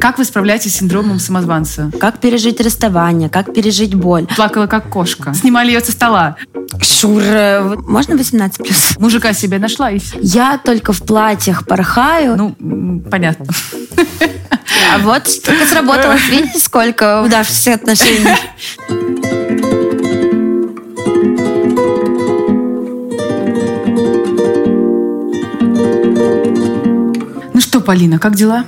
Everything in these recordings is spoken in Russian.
Как вы справляетесь с синдромом самозванца? Как пережить расставание, как пережить боль. Плакала как кошка. Снимали ее со стола. Шур, э, можно 18 плюс? Мужика себе нашла и все. Я только в платьях порхаю. Ну, понятно. А вот только сработало. Видите, сколько удавшихся отношений. Ну что, Полина, как дела?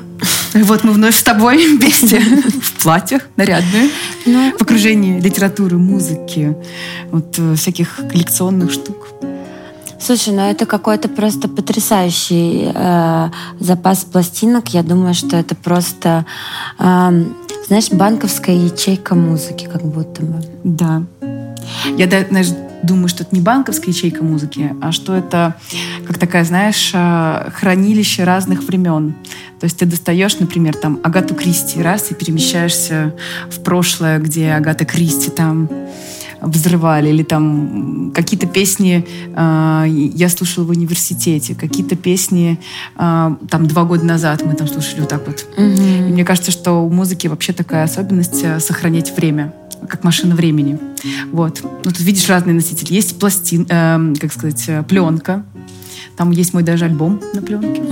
Вот мы вновь с тобой вместе в платьях, нарядные, Ну, в окружении литературы, музыки, вот э, всяких коллекционных штук. Слушай, ну это какой-то просто потрясающий э, запас пластинок. Я думаю, что это просто, эм, знаешь, банковская ячейка музыки, как будто бы. Да. Я знаешь, думаю, что это не банковская ячейка музыки, а что это как такая, знаешь, э, хранилище разных времен. То есть ты достаешь, например, там Агату Кристи раз и перемещаешься в прошлое, где Агата Кристи там взрывали, или там какие-то песни э, я слушала в университете, какие-то песни э, там два года назад мы там слушали вот так вот. И мне кажется, что у музыки вообще такая особенность э, сохранять время, как машина времени. Вот. Ну, тут видишь разные носители. Есть пластин, эм, как сказать, э, пленка. Там есть мой даже альбом на пленке.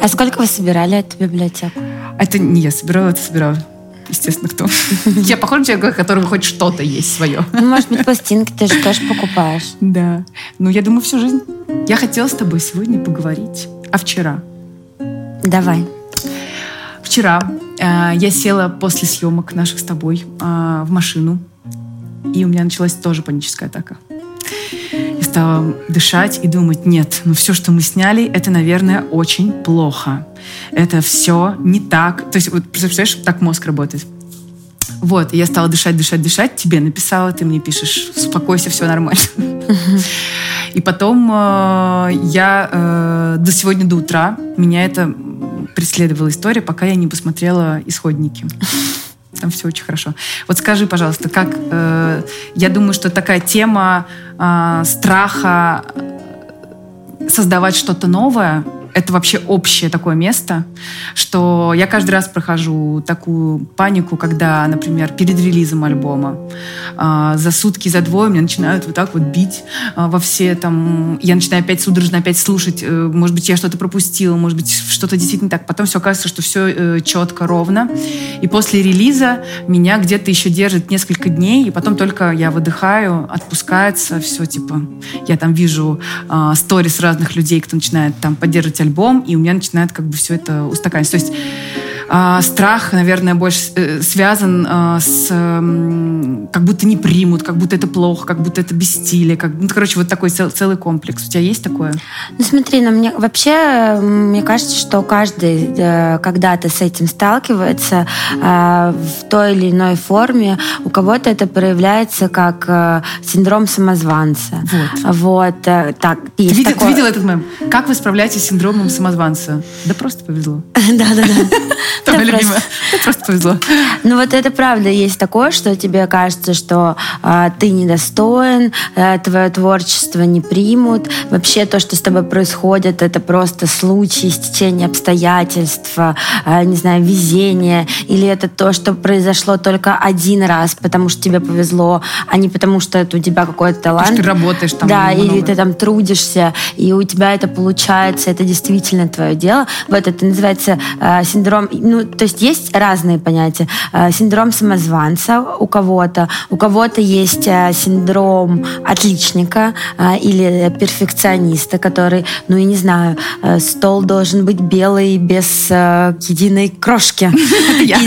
А сколько вы собирали эту библиотеку? Это не я собирала, это собирала. Естественно, кто. Я похожа на человека, у которого хоть что-то есть свое. Ну, может быть, пластинки ты же тоже покупаешь. Да. Ну, я думаю, всю жизнь. Я хотела с тобой сегодня поговорить. А вчера? Давай. Вчера э, я села после съемок наших с тобой э, в машину, и у меня началась тоже паническая атака. Я стала дышать и думать, нет, ну все, что мы сняли, это, наверное, очень плохо. Это все не так. То есть, вот представляешь, так мозг работает. Вот, я стала дышать, дышать, дышать. Тебе написала, ты мне пишешь, успокойся, все нормально. И потом э, я э, до сегодня, до утра, меня это преследовала история, пока я не посмотрела исходники. Там все очень хорошо. Вот скажи, пожалуйста, как... э, я думаю, что такая тема э, страха создавать что-то новое, это вообще общее такое место, что я каждый раз прохожу такую панику, когда, например, перед релизом альбома а, за сутки, за двое меня начинают вот так вот бить а, во все там... Я начинаю опять судорожно опять слушать. э, Может быть, я что-то пропустила, может быть, что-то действительно так. Потом все оказывается, что все четко, ровно. И после релиза меня где-то еще держит несколько дней, и потом только я выдыхаю, отпускается, все типа... Я там вижу а, сторис разных людей, кто начинает там поддерживать альбом, и у меня начинает как бы все это устаканиться. То есть страх, наверное, больше э, связан а, с как будто не примут, как будто это плохо, как будто это без стиля, как, ну, короче, вот такой цел- целый комплекс. У тебя есть такое? Ну смотри, ну, мне вообще мне кажется, что каждый э, когда-то с этим сталкивается э, в той или иной форме. У кого-то это проявляется как э, синдром самозванца. Вот. Вот, э, так, Ты видел, такое. ты видел этот мем? Как вы справляетесь с синдромом самозванца? Да просто повезло. Да-да-да. Да, любимая. Просто повезло. Ну вот это правда есть такое, что тебе кажется, что а, ты недостоин, а, твое творчество не примут. Вообще то, что с тобой происходит, это просто случай, стечение обстоятельств, а, не знаю, везение. Или это то, что произошло только один раз, потому что тебе повезло, а не потому что это у тебя какой-то талант. Потому что ты работаешь там Да, или ты там трудишься, и у тебя это получается, это действительно твое дело. Вот это называется э, синдром, ну, то есть есть разные понятия. Э, синдром самозванца у кого-то, у кого-то есть э, синдром отличника э, или перфекциониста, который, ну, я не знаю, стол должен быть белый без единой крошки. Я,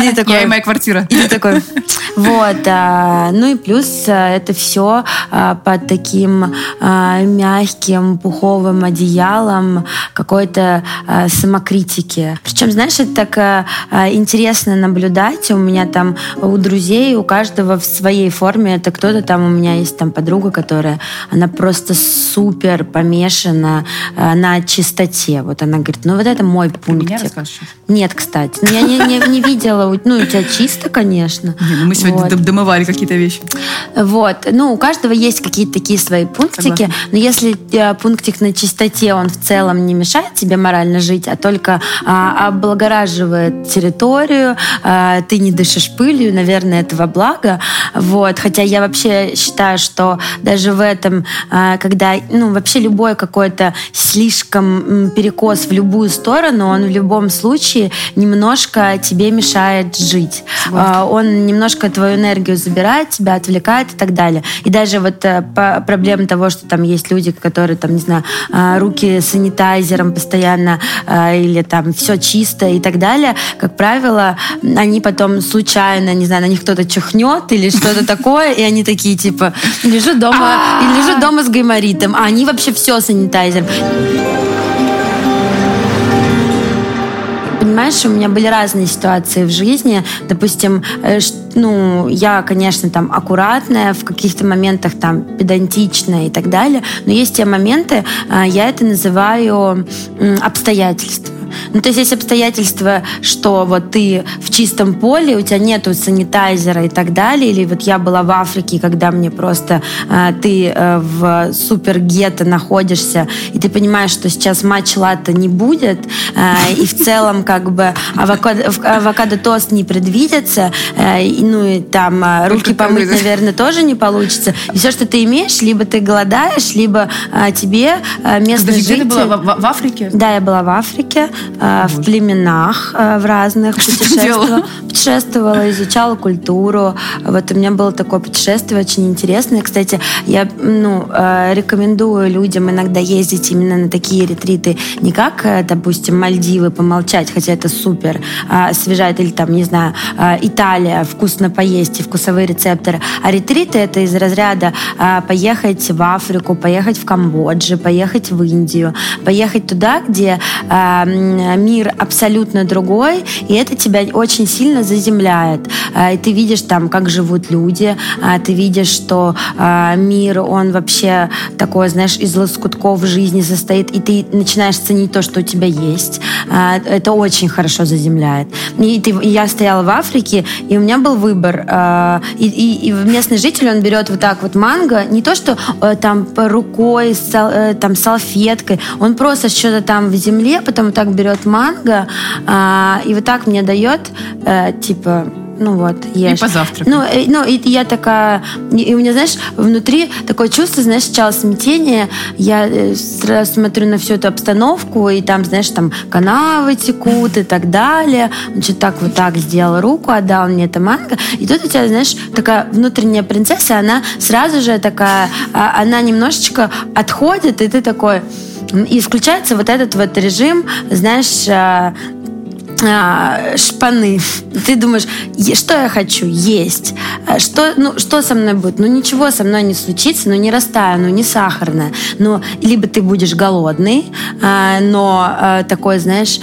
И моя квартира. и ты такой, вот, ну и плюс это все под таким мягким пуховым одеялом какой-то самокритики. Причем, знаешь, это так интересно наблюдать. У меня там у друзей, у каждого в своей форме. Это кто-то там, у меня есть там подруга, которая, она просто супер помешана а, на чистоте. Вот она говорит, ну вот это мой пунктик. Нет, кстати. Ну, я не, не- не видела. Ну, у тебя чисто, конечно. Не, ну мы сегодня Вот. дом- домывали какие-то вещи. Вот. Ну, у каждого есть какие-то такие свои пунктики. Согласна. Но если э, пунктик на чистоте, он в целом не мешает тебе морально жить, а только а, облагораживает территорию, э, ты не дышишь пылью, наверное, это во благо. Вот. Хотя я вообще считаю, что даже в этом, э, когда ну, вообще любой какой-то слишком перекос в любую сторону, он в любом случае немножко тебе мешает жить. Вот. Э, он немножко твою энергию забирает, тебя отвлекает и так далее. И даже вот по проблема того, что там есть люди, которые там, не знаю, руки санитайзером постоянно или там все чисто и так далее, как правило, они потом случайно, не знаю, на них кто-то чихнет или что-то такое, и они такие, типа, лежу дома, и лежу дома с гайморитом, а они вообще все санитайзером понимаешь, у меня были разные ситуации в жизни. Допустим, э, ну, я, конечно, там аккуратная, в каких-то моментах там педантичная и так далее, но есть те моменты, э, я это называю обстоятельства. Ну, то есть есть обстоятельства, что вот ты в чистом поле, у тебя нету санитайзера и так далее, или вот я была в Африке, когда мне просто э, ты э, в супер гетто находишься, и ты понимаешь, что сейчас матч лата не будет, э, и в целом как бы авокадо, авокадо тост не предвидится, э, и, ну и там э, руки помыть, наверное, тоже не получится. И все, что ты имеешь, либо ты голодаешь, либо э, тебе э, местный житель... ты была в, в Африке? Да, я была в Африке. Э, в племенах э, в разных путешествовала, путешествовала, изучала культуру. Вот у меня было такое путешествие очень интересное. Кстати, я ну, э, рекомендую людям иногда ездить именно на такие ретриты не как, допустим, Мальдивы помолчать, хотя это супер, освежает, или там, не знаю, Италия, вкусно поесть и вкусовые рецепторы. А ретриты это из разряда поехать в Африку, поехать в Камбоджу, поехать в Индию, поехать туда, где мир абсолютно другой, и это тебя очень сильно заземляет. А, и ты видишь там, как живут люди, а, ты видишь, что а, мир, он вообще такой, знаешь, из лоскутков жизни состоит, и ты начинаешь ценить то, что у тебя есть. Это очень хорошо заземляет. И, ты, я стояла в Африке, и у меня был выбор. И, и, и местный житель, он берет вот так вот манго, не то, что э, там рукой, э, там салфеткой, он просто что-то там в земле, потом так берет манго, а, и вот так мне дает, э, типа, ну вот, ешь. И позавтракать. Ну, и, ну, и я такая, и у меня, знаешь, внутри такое чувство, знаешь, сначала смятение, я э, сразу смотрю на всю эту обстановку, и там, знаешь, там канавы текут и так далее. Что так вот так сделал руку, отдал мне это манго. И тут у тебя, знаешь, такая внутренняя принцесса, она сразу же такая, а, она немножечко отходит, и ты такой... И включается вот этот вот режим, знаешь, а, а, шпаны. Ты думаешь, что я хочу есть? А что, ну, что со мной будет? Ну, ничего со мной не случится, ну, не растаю, ну, не сахарная. Но либо ты будешь голодный, а, но такой, знаешь,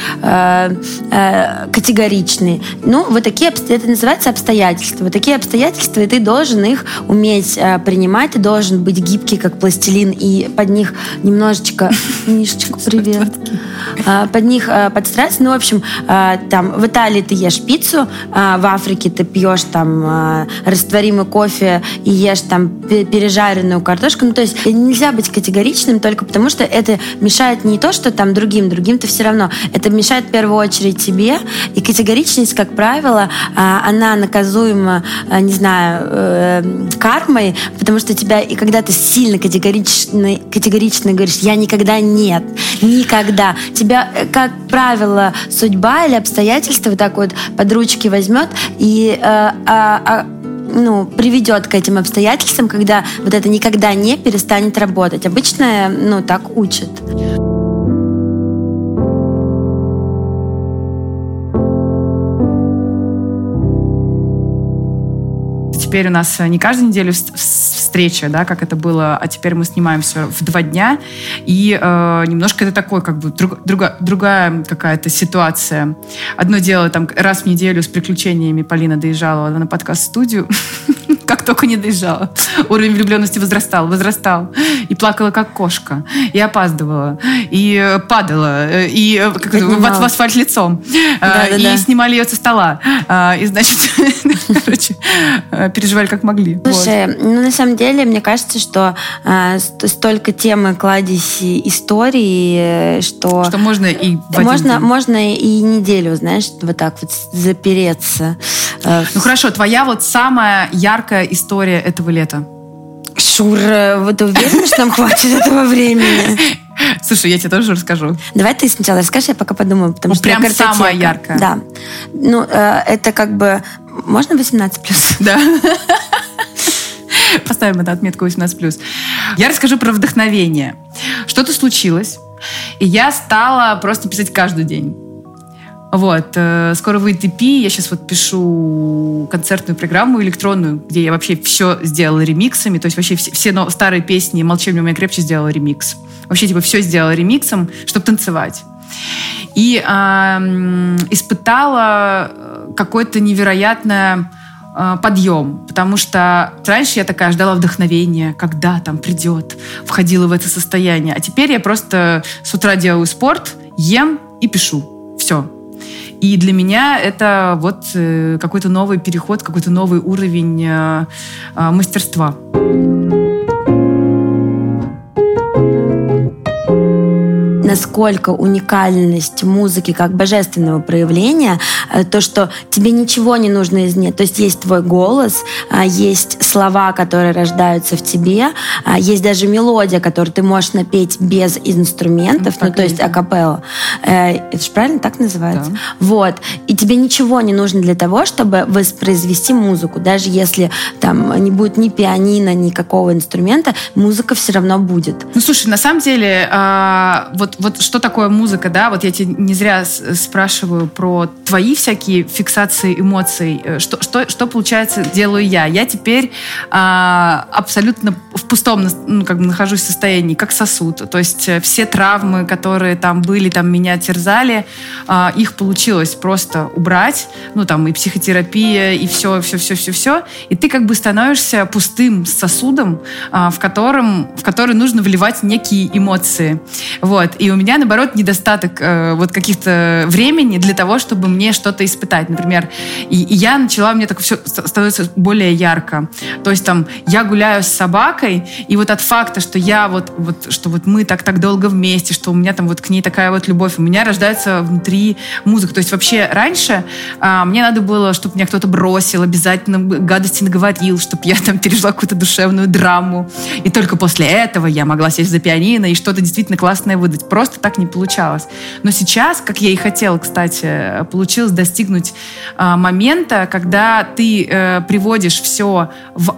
категоричный. Ну, вот такие, это называется обстоятельства. Вот такие обстоятельства, и ты должен их уметь принимать, ты должен быть гибкий, как пластилин, и под них немножечко... Мишечка, привет. Под них подстраиваться. Ну, в общем, там в Италии ты ешь пиццу, а в Африке ты пьешь там а, растворимый кофе и ешь там пережаренную картошку. Ну, то есть нельзя быть категоричным только потому, что это мешает не то, что там другим, другим-то все равно. Это мешает в первую очередь тебе. И категоричность, как правило, а, она наказуема, не знаю, э, кармой, потому что тебя, и когда ты сильно категоричный, категорично говоришь, я никогда нет, никогда, тебя, э, как правило, судьба или обстоятельства вот так вот под ручки возьмет и э, а, а, ну, приведет к этим обстоятельствам, когда вот это никогда не перестанет работать. Обычно, ну, так учат. Теперь у нас не каждую неделю встреча, да, как это было, а теперь мы снимаем все в два дня, и э, немножко это такой, как бы, друг, друга, другая какая-то ситуация. Одно дело, там, раз в неделю с приключениями Полина доезжала на подкаст-студию, как только не доезжала. Уровень влюбленности возрастал, возрастал. И плакала, как кошка. И опаздывала. И падала. И как это, в, в асфальт лицом. Да, и да, снимали ее со стола. И, значит, короче, переживали, как могли. Слушай, вот. ну, на самом деле, мне кажется, что столько темы кладезь истории, что... Что можно и можно, можно и неделю, знаешь, вот так вот запереться. Э, ну хорошо, твоя вот самая яркая история этого лета? Шур, э, вот ты уверена, что нам хватит этого времени? Слушай, я тебе тоже расскажу. Давай ты сначала расскажи, я пока подумаю, потому ну, что прям самая яркая. Да. Ну, э, это как бы... Можно 18 плюс? Да. Поставим эту отметку 18+. Я расскажу про вдохновение. Что-то случилось, и я стала просто писать каждый день. Вот. Э, скоро выйдет EP. Я сейчас вот пишу концертную программу электронную, где я вообще все сделала ремиксами. То есть вообще все, все старые песни «Молчание у меня крепче» сделала ремикс. Вообще типа все сделала ремиксом, чтобы танцевать. И э, испытала какое-то невероятное э, подъем, потому что раньше я такая ждала вдохновения, когда там придет, входила в это состояние, а теперь я просто с утра делаю спорт, ем и пишу. Все. И для меня это вот э, какой-то новый переход, какой-то новый уровень э, э, мастерства. Насколько уникальность музыки как божественного проявления, э, то, что тебе ничего не нужно из нет. То есть есть твой голос, а, есть слова, которые рождаются в тебе, а, есть даже мелодия, которую ты можешь напеть без инструментов, ну, ну то есть акапелла. Э, это же правильно так называется? Да. Вот. И тебе ничего не нужно для того, чтобы воспроизвести музыку. Даже если там не будет ни пианино, ни какого инструмента, музыка все равно будет. Ну, слушай, на самом деле, а, вот вот что такое музыка, да? Вот я тебе не зря спрашиваю про твои всякие фиксации эмоций. Э, что, что, что получается, делаю я? Я теперь а, абсолютно в пустом ну, как бы нахожусь состоянии, как сосуд. То есть э, все травмы, которые там были, там меня терзали, а, их получилось просто убрать. Ну, там и психотерапия, и все, все, все, все, все. И ты как бы становишься пустым сосудом, а, в котором, в который нужно вливать некие эмоции. Вот. И у меня, наоборот, недостаток э, вот каких-то времени для того, чтобы мне что-то испытать. Например, и, и я начала, мне так все становится более ярко. То есть там я гуляю с собакой, и вот от факта, что я вот, вот что вот мы так так долго вместе, что у меня там вот к ней такая вот любовь, у меня рождается внутри музыка. То есть вообще раньше э, мне надо было, чтобы меня кто-то бросил, обязательно гадости наговорил, чтобы я там пережила какую-то душевную драму. И только после этого я могла сесть за пианино и что-то действительно классное выдать так не получалось. Но сейчас, как я и хотела, кстати, получилось достигнуть э, момента, когда ты э, приводишь все в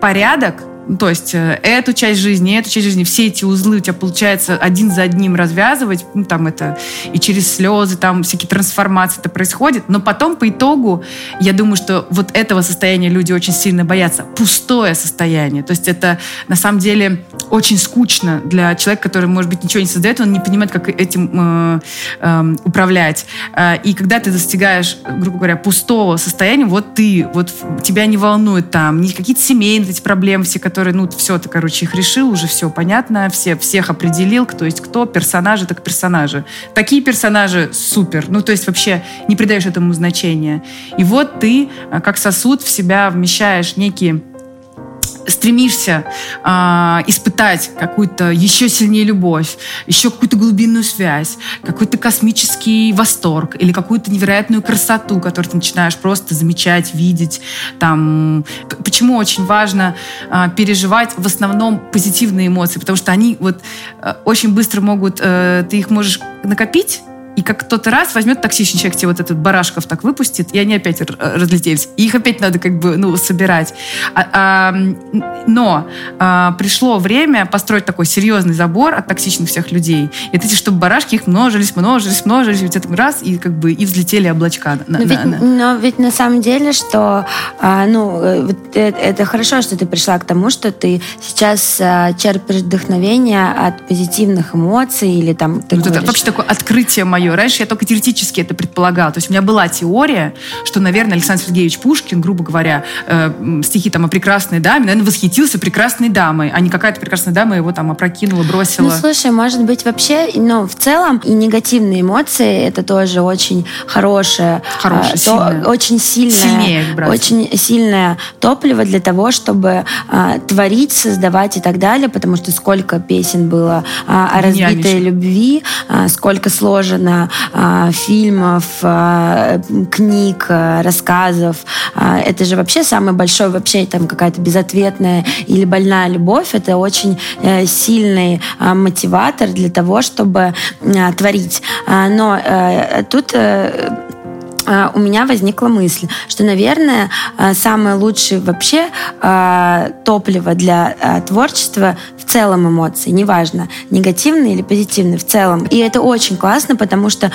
порядок, то есть э, эту часть жизни, эту часть жизни, все эти узлы у тебя получается один за одним развязывать, ну, там это и через слезы, там всякие трансформации это происходит, но потом по итогу я думаю, что вот этого состояния люди очень сильно боятся. Пустое состояние. То есть это на самом деле очень скучно для человека, который, может быть, ничего не создает, он не понимает, как этим э, э, управлять. И когда ты достигаешь, грубо говоря, пустого состояния, вот ты, вот тебя не волнует там ни какие-то семейные эти проблемы все, который, ну, все, ты, короче, их решил, уже все понятно, все, всех определил, кто есть кто, персонажи так персонажи. Такие персонажи супер, ну, то есть вообще не придаешь этому значения. И вот ты, а, как сосуд, в себя вмещаешь некие стремишься э, испытать какую-то еще сильнее любовь, еще какую-то глубинную связь, какой-то космический восторг или какую-то невероятную красоту, которую ты начинаешь просто замечать, видеть. Там. Почему очень важно э, переживать в основном позитивные эмоции, потому что они вот э, очень быстро могут, э, ты их можешь накопить, и как кто-то раз возьмет токсичный человек, тебе вот этот барашков так выпустит, и они опять разлетелись. И их опять надо как бы, ну, собирать. А, а, но а, пришло время построить такой серьезный забор от токсичных всех людей. И эти, чтобы барашки их множились, множились, множились, ведь это раз, и как бы и взлетели облачка. На, но, на, ведь, на. но ведь на самом деле, что, а, ну, э, вот это, это хорошо, что ты пришла к тому, что ты сейчас а, черпаешь вдохновение от позитивных эмоций или там... Ты говоришь... Это вообще такое открытие мое знаю. Раньше я только теоретически это предполагала. То есть у меня была теория, что, наверное, Александр Сергеевич Пушкин, грубо говоря, э, стихи там о прекрасной даме, наверное, восхитился прекрасной дамой, а не какая-то прекрасная дама его там опрокинула, бросила. Ну, слушай, может быть, вообще, ну, в целом и негативные эмоции это тоже очень хорошее, хорошее э, то, очень сильное, Сильнее очень сильное топливо для того, чтобы э, творить, создавать и так далее, потому что сколько песен было э, о разбитой любви, э, сколько сложено э, фильмов, э, книг, э, рассказов. Это же вообще самый большой, вообще там какая-то безответная или больная любовь. Это очень э, сильный мотиватор для того, чтобы творить. Но э, тут э, у меня возникла мысль, что, наверное, самое лучшее вообще топливо для творчества в целом эмоции, неважно, негативные или позитивные, в целом. И это очень классно, потому что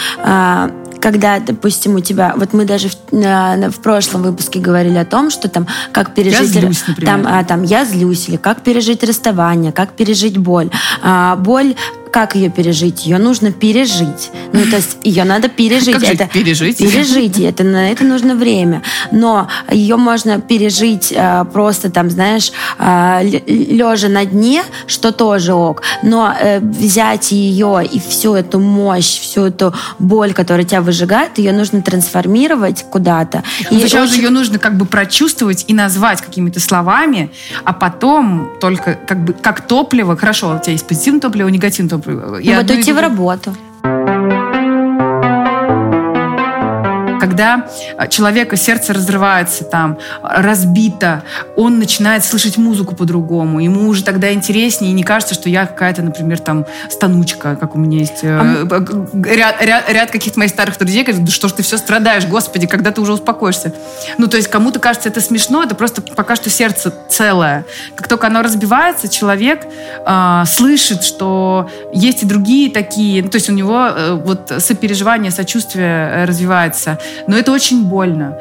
когда, допустим, у тебя, вот мы даже в, на, в прошлом выпуске говорили о том, что там как пережить, я злюсь, например. там, а, там я злюсь или как пережить расставание, как пережить боль. А, боль как ее пережить? Ее нужно пережить. Ну, то есть ее надо пережить. Как это пережить? Пережить. Это, на это нужно время. Но ее можно пережить э, просто там, знаешь, э, лежа на дне, что тоже ок. Но э, взять ее и всю эту мощь, всю эту боль, которая тебя выжигает, ее нужно трансформировать куда-то. И Сначала очень... же ее нужно как бы прочувствовать и назвать какими-то словами, а потом только как бы как топливо, хорошо, у тебя есть позитивное топливо, негативное топливо, я вот уйти в работу. Когда э, человека сердце разрывается там, разбито, он начинает слышать музыку по-другому. Ему уже тогда интереснее, и не кажется, что я какая-то, например, там, станучка, как у меня есть э, а... ряд, ряд, ряд каких-то моих старых друзей, говорят, да что ж ты все страдаешь, господи, когда ты уже успокоишься. Ну, то есть кому-то кажется это смешно, это просто пока что сердце целое. Как только оно разбивается, человек э, слышит, что есть и другие такие, ну, то есть у него э, вот сопереживание, сочувствие развивается. Но это очень больно.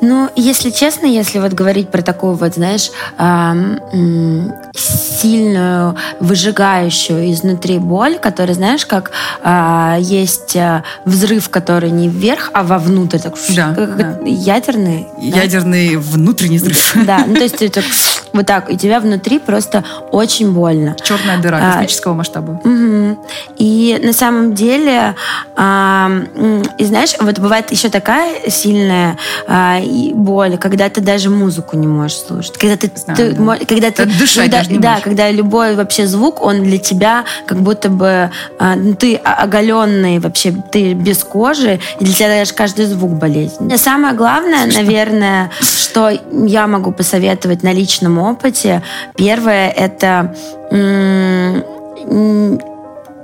Ну, если честно, если вот говорить про такую вот, знаешь, эм, сильную, выжигающую изнутри боль, которая, знаешь, как э, есть э, взрыв, который не вверх, а вовнутрь, так, да, как, да. ядерный. Ядерный да? внутренний взрыв. Да, ну то есть это вот так, и тебя внутри просто очень больно. Черная дыра а, космического масштаба. Угу. И на самом деле, а, и знаешь, вот бывает еще такая сильная а, боль, когда ты даже музыку не можешь слушать, когда ты, Знаю, ты да. когда ты, дышать когда, даже не да, когда любой вообще звук, он для тебя как будто бы ну, ты оголенный вообще, ты без кожи, и для тебя даже каждый звук болезнь. Самое главное, Слушай, наверное, что я могу посоветовать на личном опыте. Первое – это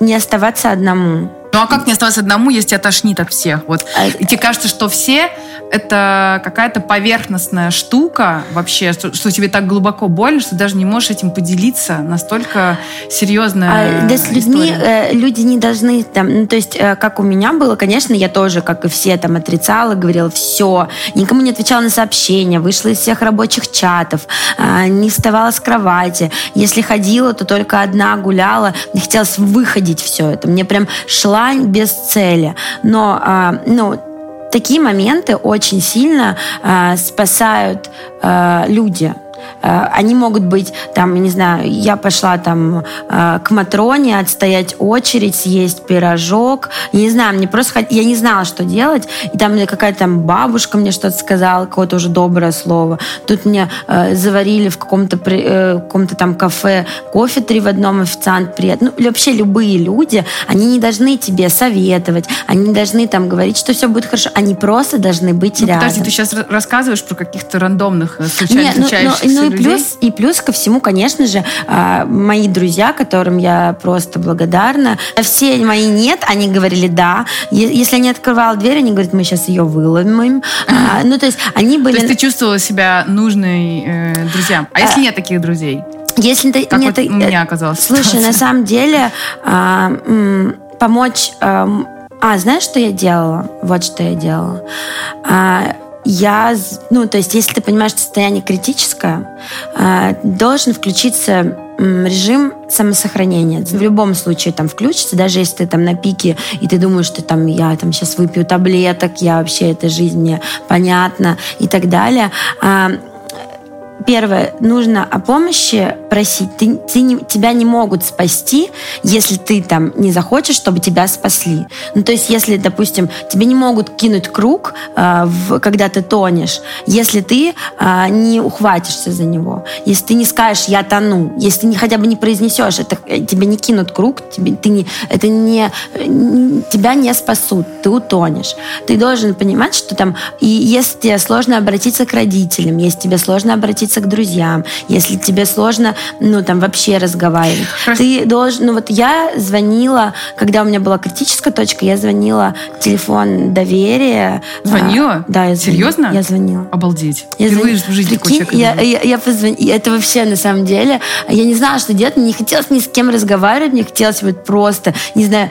не оставаться одному. Ну а как не оставаться одному, если тебя тошнит от всех? Вот. А... И тебе кажется, что все это какая-то поверхностная штука вообще, что, что тебе так глубоко больно, что даже не можешь этим поделиться. Настолько серьезная а, Да с людьми э, люди не должны там, ну, то есть э, как у меня было, конечно, я тоже, как и все, там отрицала, говорила, все, никому не отвечала на сообщения, вышла из всех рабочих чатов, э, не вставала с кровати. Если ходила, то только одна гуляла, мне хотелось выходить все это. Мне прям шла без цели. Но, э, ну, такие моменты очень сильно э, спасают э, люди. Э, они могут быть, там, не знаю, я пошла там э, к Матроне, отстоять очередь, съесть пирожок. Я не знаю, мне просто я не знала, что делать. И там какая-то там бабушка мне что-то сказала, какое-то уже доброе слово. Тут мне э, заварили в каком-то э, каком-то там кафе кофе три в одном, официант привет. Ну, вообще любые люди, они не должны тебе советовать, они не должны там говорить, что все будет хорошо. Они просто должны быть ну, рядом. Подожди, ты сейчас рассказываешь про каких-то рандомных случайно Нет, ну, ну, ну, и плюс, и плюс ко всему, конечно же, а, мои друзья, которым я просто благодарна, все мои нет, они говорили да. Если я не открывала дверь, они говорят, мы сейчас ее выломим. А, ну, то есть они были... То есть ты чувствовала себя нужной э, друзьям. А если а, нет таких друзей? Если ты, как нет, вот у меня оказалось. Слушай, ситуация. на самом деле м, помочь... А, а, знаешь, что я делала? Вот что я делала. А, я, ну, то есть, если ты понимаешь, что состояние критическое, э, должен включиться режим самосохранения. В любом случае там включится, даже если ты там на пике, и ты думаешь, что там я там сейчас выпью таблеток, я вообще, эта жизнь мне понятна и так далее а, первое, нужно о помощи просить. Ты, ты не, тебя не могут спасти, если ты там не захочешь, чтобы тебя спасли. Ну, то есть, если, допустим, тебе не могут кинуть круг, э, в, когда ты тонешь, если ты э, не ухватишься за него, если ты не скажешь «я тону», если ты не, хотя бы не произнесешь, это, э, тебе не кинут круг, тебе, ты не, это не, тебя не спасут, ты утонешь. Ты должен понимать, что там, и если тебе сложно обратиться к родителям, если тебе сложно обратиться обратиться к друзьям, если тебе сложно, ну, там, вообще разговаривать. Хорошо. Ты должен, ну, вот я звонила, когда у меня была критическая точка, я звонила телефон доверия. Звонила? А, да, я звонила. Серьезно? Я звонила. Обалдеть. Я Впервые звон... в жизни Прикинь, я, я, я позвон... Это вообще, на самом деле, я не знала, что делать, мне не хотелось ни с кем разговаривать, мне хотелось вот просто, не знаю,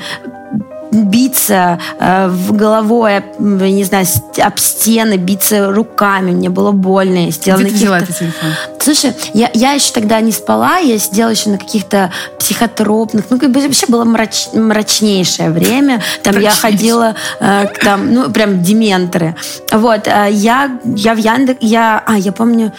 биться э, в головой, не знаю, об стены, биться руками. Мне было больно. Я сидела Где ты взяла этот телефон? Слушай, я, я еще тогда не спала, я сидела еще на каких-то психотропных, ну, как бы вообще было мрач, мрачнейшее время. Там я ходила, э, там, ну, прям дементоры. Вот, э, я, я в Яндекс, я, а, я помню,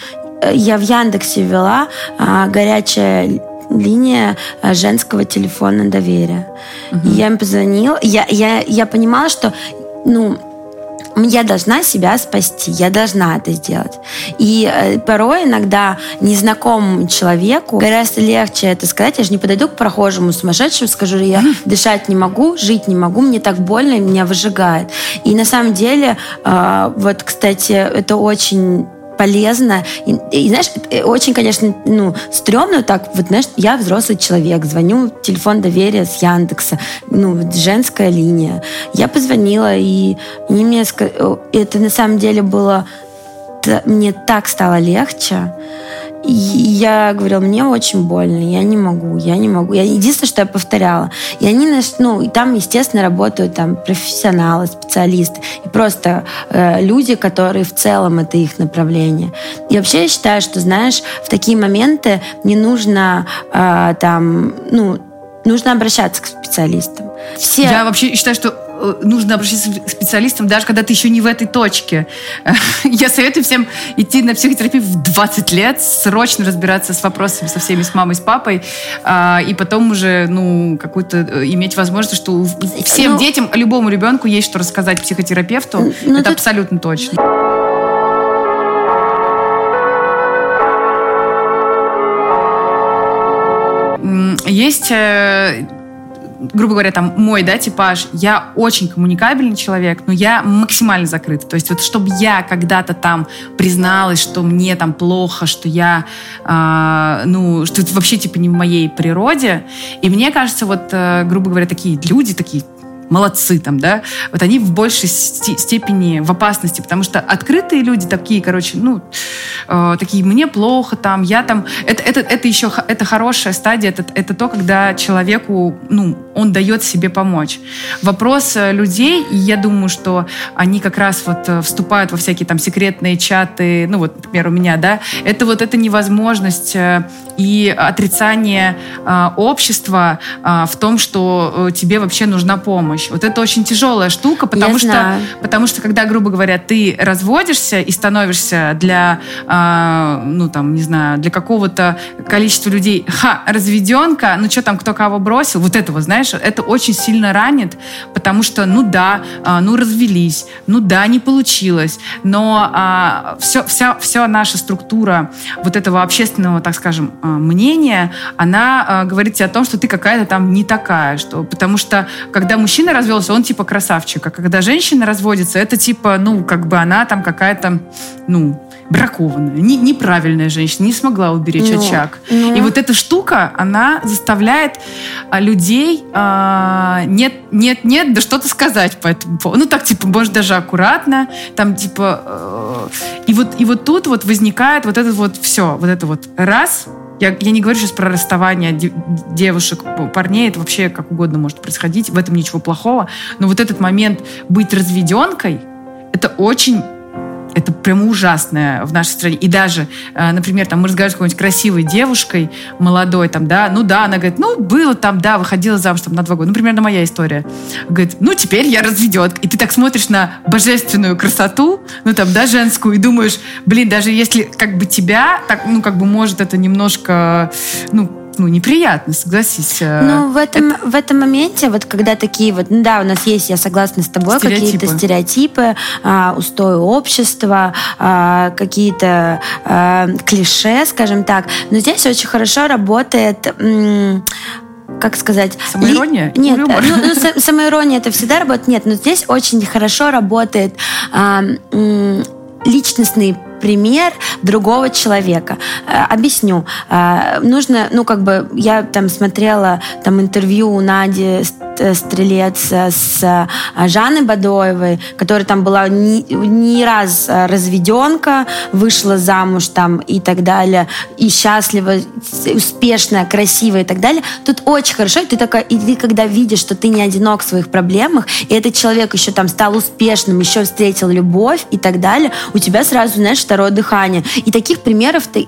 я в Яндексе вела э, горячая линия э, женского телефона доверия. Угу. я им позвонила. Я, я, я понимала, что ну, я должна себя спасти, я должна это сделать. И э, порой иногда незнакомому человеку гораздо легче это сказать. Я же не подойду к прохожему сумасшедшему, скажу, я дышать не могу, жить не могу, мне так больно, меня выжигает. И на самом деле, э, вот, кстати, это очень полезно. И, и знаешь, э, очень, конечно, ну, стрёмно так, вот, знаешь, я взрослый человек, звоню телефон доверия с Яндекса, ну, женская линия. Я позвонила, и они мне сказали, это на самом деле было, мне так стало легче, я говорила, мне очень больно, я не могу, я не могу. Я, единственное, что я повторяла. И они, ну, и там, естественно, работают там профессионалы, специалисты и просто э, люди, которые в целом это их направление. И вообще я считаю, что, знаешь, в такие моменты не нужно э, там, ну, нужно обращаться к специалистам. Все... Я вообще считаю, что нужно обращаться к специалистам, даже когда ты еще не в этой точке. Я советую всем идти на психотерапию в 20 лет, срочно разбираться с вопросами со всеми, с мамой, с папой, а, и потом уже, ну, какую-то э, иметь возможность, что всем ну, детям, любому ребенку есть что рассказать психотерапевту. Ну, Это тут... абсолютно точно. Есть э, грубо говоря, там мой, да, типаж, я очень коммуникабельный человек, но я максимально закрыт. То есть вот чтобы я когда-то там призналась, что мне там плохо, что я, э, ну, что это вообще типа не в моей природе. И мне кажется, вот, э, грубо говоря, такие люди, такие молодцы там, да, вот они в большей степени в опасности, потому что открытые люди такие, короче, ну, э, такие, мне плохо там, я там, это, это, это еще, это хорошая стадия, это, это то, когда человеку, ну, он дает себе помочь. Вопрос э, людей, и я думаю, что они как раз вот э, вступают во всякие там секретные чаты, ну, вот, например, у меня, да, это вот эта невозможность э, и отрицание э, общества э, в том, что тебе вообще нужна помощь помощь. Вот это очень тяжелая штука, потому Я что, знаю. потому что когда, грубо говоря, ты разводишься и становишься для, э, ну там, не знаю, для какого-то количества людей, ха, разведенка, ну что там, кто кого бросил, вот этого, знаешь, это очень сильно ранит, потому что, ну да, э, ну развелись, ну да, не получилось, но э, все, вся, вся наша структура вот этого общественного, так скажем, э, мнения, она э, говорит тебе о том, что ты какая-то там не такая, что, потому что когда мужчина мужчина развелся, он типа красавчик. А когда женщина разводится, это типа, ну, как бы она там какая-то, ну, бракованная, не, неправильная женщина, не смогла уберечь ну, очаг. Ну. И вот эта штука, она заставляет а, людей а, нет, нет, нет, да что-то сказать по этому поводу. Ну так, типа, может, даже аккуратно, там, типа... Э, и, вот, и вот тут вот возникает вот этот вот все, вот это вот раз, я, я не говорю сейчас про расставание девушек, парней, это вообще как угодно может происходить, в этом ничего плохого. Но вот этот момент быть разведенкой, это очень это прямо ужасное в нашей стране. И даже, э, например, там мы разговариваем с какой-нибудь красивой девушкой, молодой, там, да, ну да, она говорит, ну, было там, да, выходила замуж там на два года. Ну, примерно моя история. Говорит, ну, теперь я разведет. И ты так смотришь на божественную красоту, ну, там, да, женскую, и думаешь, блин, даже если как бы тебя, так, ну, как бы может это немножко, ну, ну, неприятно, согласись. Э, ну, в этом, это... в этом моменте, вот когда такие вот, ну да, у нас есть, я согласна с тобой, какие-то стереотипы, а, устои общества, а, какие-то а, клише, скажем так. Но здесь очень хорошо работает как сказать... Самоирония? Ли... Нет, ну, ну, самоирония это всегда работает. Нет, но здесь очень хорошо работает а, личностный пример другого человека. Э, объясню. Э, нужно, ну, как бы, я там смотрела там интервью у Нади Э, стрелец с Жанной Бадоевой, которая там была не, не раз разведенка, вышла замуж там и так далее, и счастлива, успешная, красивая и так далее. Тут очень хорошо, и ты такая, и ты когда видишь, что ты не одинок в своих проблемах, и этот человек еще там стал успешным, еще встретил любовь и так далее, у тебя сразу, знаешь, второе дыхание. И таких примеров ты,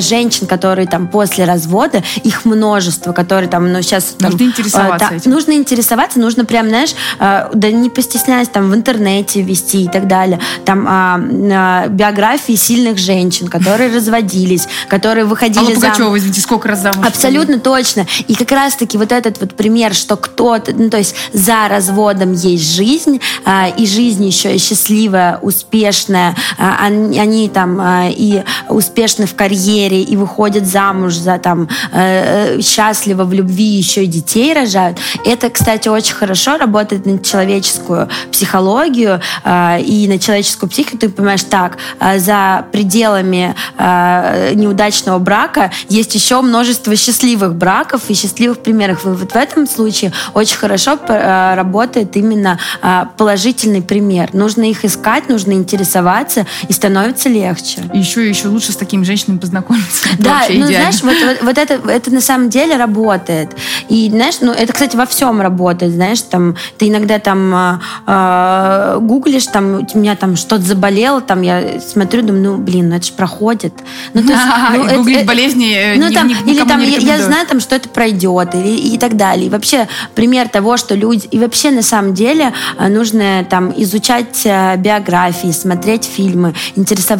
женщин, которые там после развода, их множество, которые там, ну, сейчас... Нужно там, интересоваться э, этим. Нужно интересоваться, нужно прям, знаешь, э, да не постесняясь там в интернете вести и так далее. Там а, а, биографии сильных женщин, которые разводились, которые выходили Алла Пугачева, замуж. извините, сколько раз замуж? Абсолютно точно. И как раз-таки вот этот вот пример, что кто-то, ну то есть за разводом есть жизнь, а, и жизнь еще счастливая, успешная, а, они, они там а, и успешны в карьере, и выходят замуж за там э, э, счастливо в любви, еще и детей рожают. Это, кстати, очень хорошо работает на человеческую психологию э, и на человеческую психику. Ты понимаешь, так, э, за пределами э, неудачного брака есть еще множество счастливых браков и счастливых примеров. И вот в этом случае очень хорошо э, работает именно э, положительный пример. Нужно их искать, нужно интересоваться, и становится легче. И еще, еще лучше с такими женщинами познакомиться. Да, ну идеально. знаешь, вот, вот, вот это, это на самом деле работает. И знаешь, ну это, кстати, во всем работает, знаешь, там, ты иногда там э, гуглишь, там, у меня там что-то заболело, там, я смотрю, думаю, ну, блин, ну это же проходит. Ну, то есть, ну, это, гуглить болезни э, ну, там, Или там, я, я знаю, там, что это пройдет, и, и так далее. И вообще, пример того, что люди, и вообще, на самом деле, э, нужно там изучать э, биографии, смотреть фильмы, интересоваться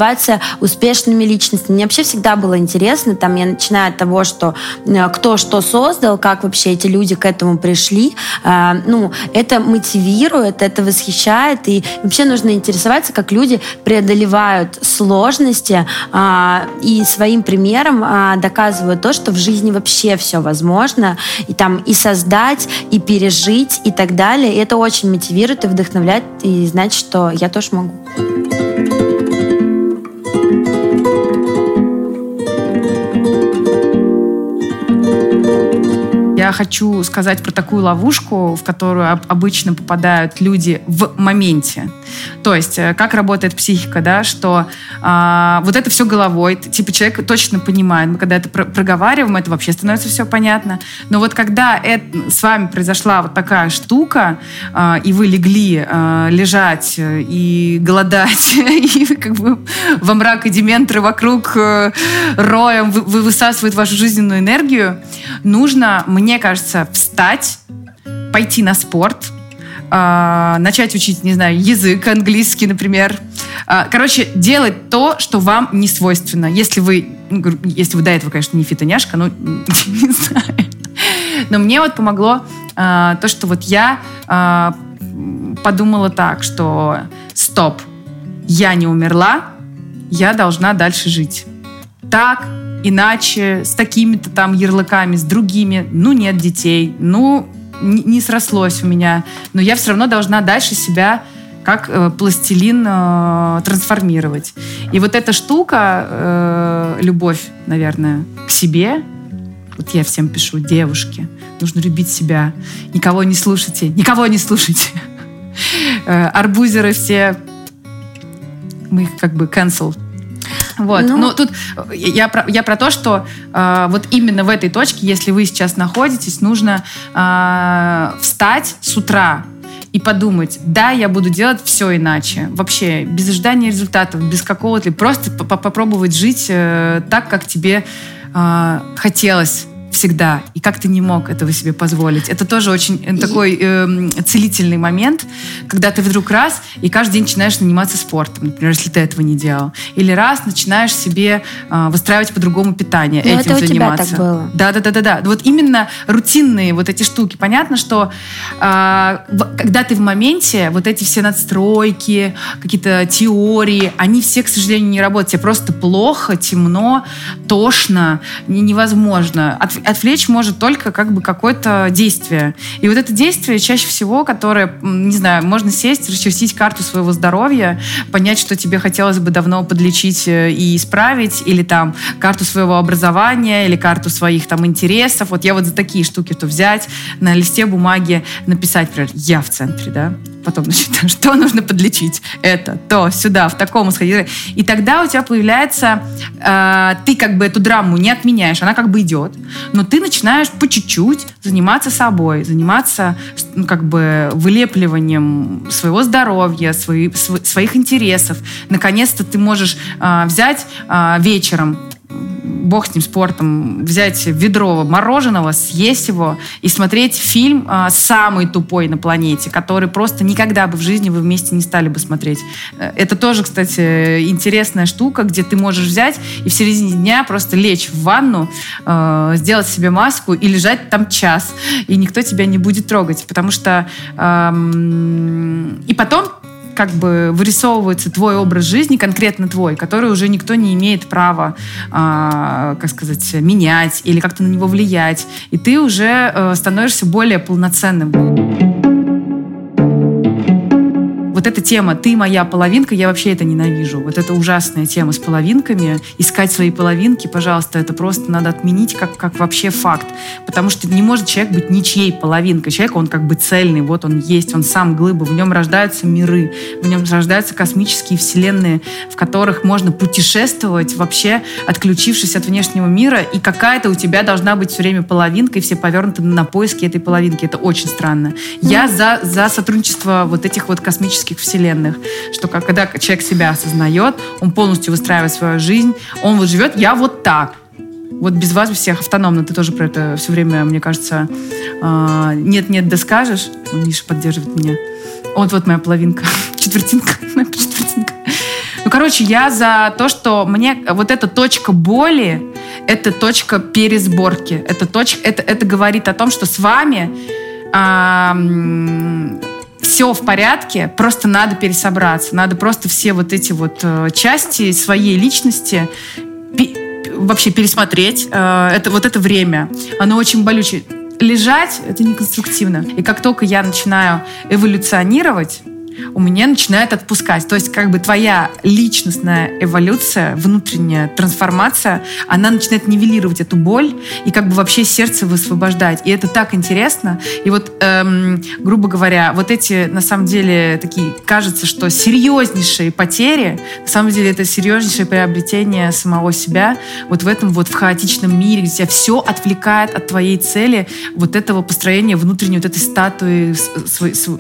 успешными личностями. Мне вообще всегда было интересно, там, я начинаю от того, что кто что создал, как вообще эти люди к этому пришли, а, ну, это мотивирует, это восхищает, и вообще нужно интересоваться, как люди преодолевают сложности а, и своим примером доказывают то, что в жизни вообще все возможно, и там и создать, и пережить, и так далее. И это очень мотивирует и вдохновляет, и знать, что я тоже могу. Хочу сказать про такую ловушку, в которую обычно попадают люди в моменте. То есть, э, как работает психика, да, что а, вот это все головой, типа человек точно понимает, мы когда это про проговариваем, это вообще становится все понятно. Но вот когда это, с вами произошла вот такая штука, а, и вы легли а, лежать и голодать, и как бы во мрак и дементры вокруг э, роем вы высасывают вашу жизненную энергию, нужно, мне кажется, встать, пойти на спорт, э, начать учить, не знаю, язык английский, например. Э, короче, делать то, что вам не свойственно. Если вы, ну, если вы до этого, конечно, не фитоняшка, ну, не знаю. Но мне вот помогло э, то, что вот я подумала так, что стоп, я не умерла, я должна дальше жить. Так, иначе, с такими-то там ярлыками, с другими, ну нет детей, ну не срослось у меня, но я все равно должна дальше себя как э, пластилин э, трансформировать. И вот эта штука, э, любовь, наверное, к себе, вот я всем пишу, девушки, нужно любить себя, никого не слушайте, никого не слушайте. Э, арбузеры все, мы их как бы cancel вот. Ну, Но тут я про, я про то, что э, вот именно в этой точке, если вы сейчас находитесь, нужно э, встать с утра и подумать, да, я буду делать все иначе. Вообще, без ожидания результатов, без какого-то... Просто попробовать жить э, так, как тебе э, хотелось всегда. И как ты не мог этого себе позволить. Это тоже очень э, такой э, целительный момент, когда ты вдруг раз и каждый день начинаешь заниматься спортом, например, если ты этого не делал. Или раз начинаешь себе э, выстраивать по-другому питание, Но этим это заниматься. У тебя так было. Да, да, да, да, да. Вот именно рутинные вот эти штуки. Понятно, что э, когда ты в моменте, вот эти все надстройки, какие-то теории, они все, к сожалению, не работают. Тебе просто плохо, темно, тошно, невозможно. От, отвлечь может только как бы какое-то действие. И вот это действие чаще всего, которое, не знаю, можно сесть, расчертить карту своего здоровья, понять, что тебе хотелось бы давно подлечить э, и исправить, или там карту своего образования, или карту своих там интересов. Вот я вот за такие штуки то взять, на листе бумаги написать, например, я в центре, да, потом, значит, что нужно подлечить, это, то, сюда, в таком сходи. И тогда у тебя появляется, э, ты как бы эту драму не отменяешь, она как бы идет, но ты начинаешь по чуть-чуть заниматься собой, заниматься ну, как бы вылепливанием своего здоровья, свои, св, своих интересов. Наконец-то ты можешь э, взять э, вечером бог с ним спортом, взять ведро мороженого, съесть его и смотреть фильм а, самый тупой на планете, который просто никогда бы в жизни вы вместе не стали бы смотреть. Э, это тоже, кстати, интересная штука, где ты можешь взять и в середине дня просто лечь в ванну, э, сделать себе маску и лежать там час, и никто тебя не будет трогать, потому что и потом как бы вырисовывается твой образ жизни, конкретно твой, который уже никто не имеет права, э, как сказать, менять или как-то на него влиять. И ты уже э, становишься более полноценным вот эта тема «ты моя половинка», я вообще это ненавижу. Вот эта ужасная тема с половинками. Искать свои половинки, пожалуйста, это просто надо отменить как, как вообще факт. Потому что не может человек быть ничьей половинкой. Человек, он как бы цельный, вот он есть, он сам глыба, в нем рождаются миры, в нем рождаются космические вселенные, в которых можно путешествовать вообще, отключившись от внешнего мира, и какая-то у тебя должна быть все время половинка, и все повернуты на поиски этой половинки. Это очень странно. Я за, за сотрудничество вот этих вот космических космических вселенных, что когда человек себя осознает, он полностью выстраивает свою жизнь, он вот живет, я вот так, вот без вас всех автономно. Ты тоже про это все время, мне кажется, а, нет-нет, да скажешь. Миша поддерживает меня. Вот, вот моя половинка, четвертинка, четвертинка. Ну, короче, я за то, что мне вот эта точка боли, это точка пересборки. Это, точка, это, это говорит о том, что с вами все в порядке, просто надо пересобраться, надо просто все вот эти вот э, части своей личности вообще пересмотреть. Э, это вот это время, оно очень болючее. Лежать это неконструктивно. И как только я начинаю эволюционировать, у меня начинает отпускать. То есть как бы твоя личностная эволюция, внутренняя трансформация, она начинает нивелировать эту боль и как бы вообще сердце высвобождать. И это так интересно. И вот, эм, грубо говоря, вот эти, на самом деле, такие, кажется, что серьезнейшие потери, на самом деле это серьезнейшее приобретение самого себя вот в этом вот в хаотичном мире, где тебя все отвлекает от твоей цели, вот этого построения внутренней вот этой статуи,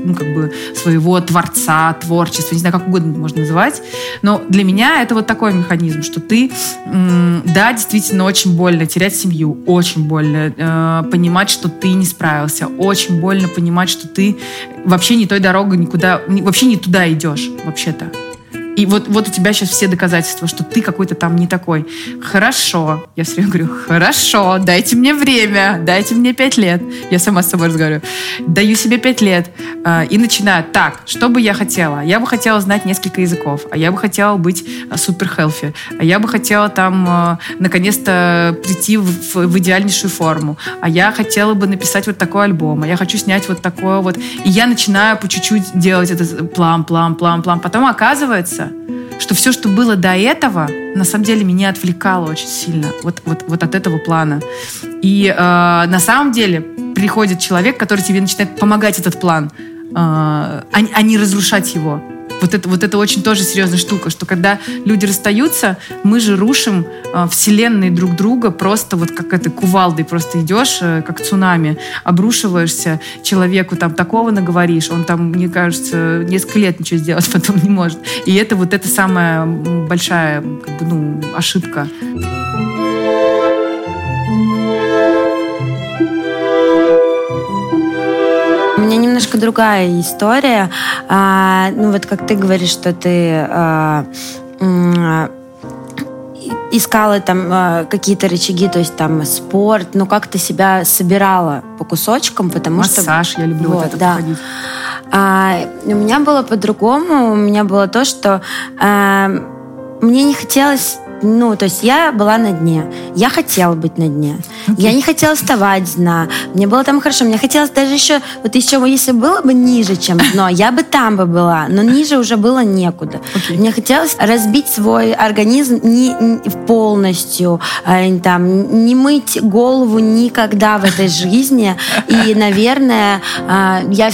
ну, как бы своего творца творца, творчества, не знаю, как угодно можно называть. Но для меня это вот такой механизм, что ты, да, действительно очень больно терять семью, очень больно э, понимать, что ты не справился, очень больно понимать, что ты вообще не той дорогой никуда, вообще не туда идешь, вообще-то. И вот, вот у тебя сейчас все доказательства, что ты какой-то там не такой. Хорошо. Я все время говорю, хорошо, дайте мне время, дайте мне пять лет. Я сама с собой разговариваю. Даю себе пять лет. Э, и начинаю. Так, что бы я хотела? Я бы хотела знать несколько языков. А я бы хотела быть э, супер хелфи. А я бы хотела там э, наконец-то прийти в, в идеальнейшую форму. А я хотела бы написать вот такой альбом. А я хочу снять вот такое вот. И я начинаю по чуть-чуть делать этот план, план, план, план. Потом оказывается, кажется, что все, что было до этого, на самом деле меня отвлекало очень сильно вот, вот, вот от этого плана. И э, на самом деле приходит человек, который тебе начинает помогать этот план, э, а, а не разрушать его. Вот это, вот это очень тоже серьезная штука, что когда люди расстаются, мы же рушим э, вселенные друг друга просто вот как этой кувалдой просто идешь, э, как цунами, обрушиваешься человеку, там такого наговоришь, он там, мне кажется, несколько лет ничего сделать потом не может. И это вот это самая большая как бы, ну, ошибка. Меня немножко другая история. А, ну вот как ты говоришь, что ты а, искала там а, какие-то рычаги, то есть там спорт, ну как ты себя собирала по кусочкам, потому Массаж, что... Массаж, я люблю вот, вот это да. походить. А, у меня было по-другому, у меня было то, что а, мне не хотелось ну, то есть я была на дне. Я хотела быть на дне. Okay. Я не хотела вставать с дна. Мне было там хорошо. Мне хотелось даже еще, вот еще, если было бы ниже, чем дно, я бы там бы была. Но ниже уже было некуда. Okay. Мне хотелось разбить свой организм не, не полностью, э, там, не мыть голову никогда в этой жизни. И, наверное, э, я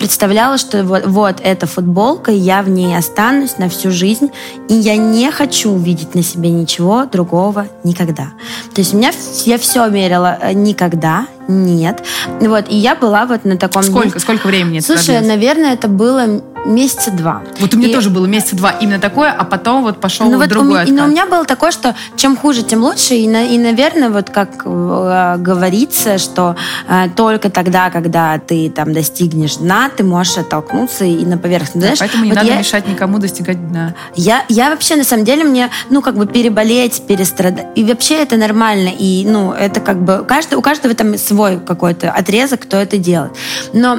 представляла, что вот, вот эта футболка, я в ней останусь на всю жизнь. И я не хочу увидеть на себе ничего другого никогда. То есть у меня я все мерила э, никогда, нет. Вот, и я была вот на таком... Сколько, сколько времени Слушай, это наверное, это было месяца два. Вот у меня и... тоже было месяца два именно такое, а потом вот пошел ну, вот другой у, Но у меня было такое, что чем хуже, тем лучше. И, и наверное, вот как э, говорится, что э, только тогда, когда ты там достигнешь дна, ты можешь оттолкнуться и на поверхность. Да, Знаешь, поэтому не вот надо я, мешать никому достигать дна. Я, я вообще, на самом деле, мне, ну, как бы переболеть, перестрадать. И вообще это нормально. И, ну, это как бы... Каждый, у каждого там свой какой-то отрезок, кто это делает. Но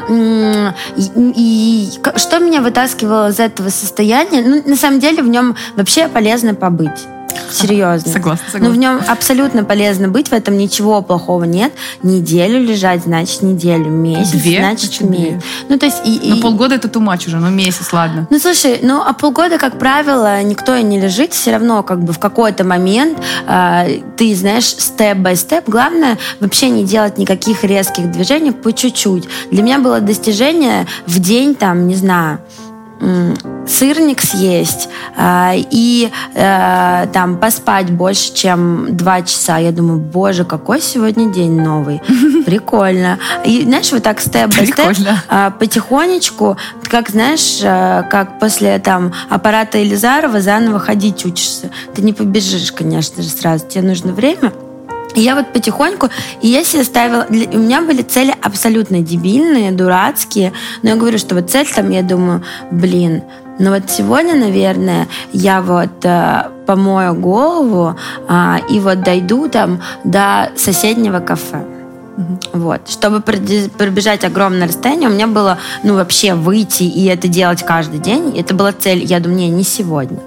и, и, что меня вытаскивало из этого состояния, ну, на самом деле в нем вообще полезно побыть. Серьезно. Согласна, согласна. Но в нем абсолютно полезно быть, в этом ничего плохого нет. Неделю лежать, значит неделю. Месяц, Две, значит месяц. Ну, то есть... И, и... Ну, полгода это тумач уже, но месяц, ладно. Ну, слушай, ну, а полгода, как правило, никто и не лежит. Все равно, как бы, в какой-то момент э, ты, знаешь, степ-бай-степ. Главное вообще не делать никаких резких движений по чуть-чуть. Для меня было достижение в день, там, не знаю, сырник съесть э, и э, там поспать больше, чем два часа. Я думаю, боже, какой сегодня день новый. Прикольно. И знаешь, вот так степ-бай-степ, э, потихонечку, как знаешь, э, как после там аппарата Елизарова заново ходить учишься. Ты не побежишь, конечно же, сразу. Тебе нужно время. Я вот потихоньку, и я себе ставила, у меня были цели абсолютно дебильные, дурацкие, но я говорю, что вот цель там, я думаю, блин, ну вот сегодня, наверное, я вот э, помою голову э, и вот дойду там до соседнего кафе. Вот. Чтобы пробежать огромное расстояние, у меня было, ну, вообще выйти и это делать каждый день. Это была цель. Я думаю, не, не сегодня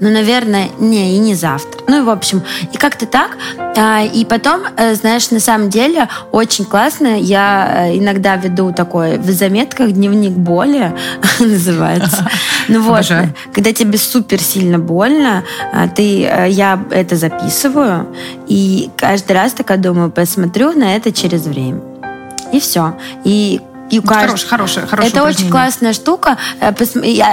ну, наверное, не, и не завтра. Ну, и, в общем, и как-то так. А, и потом, э, знаешь, на самом деле очень классно. Я э, иногда веду такой в заметках дневник боли, называется. Ну вот, когда тебе супер сильно больно, а, ты, э, я это записываю, и каждый раз такая думаю, посмотрю на это через время. И все. И и каждый... Хорош, хорошая, хорошая Это очень классная штука. Э,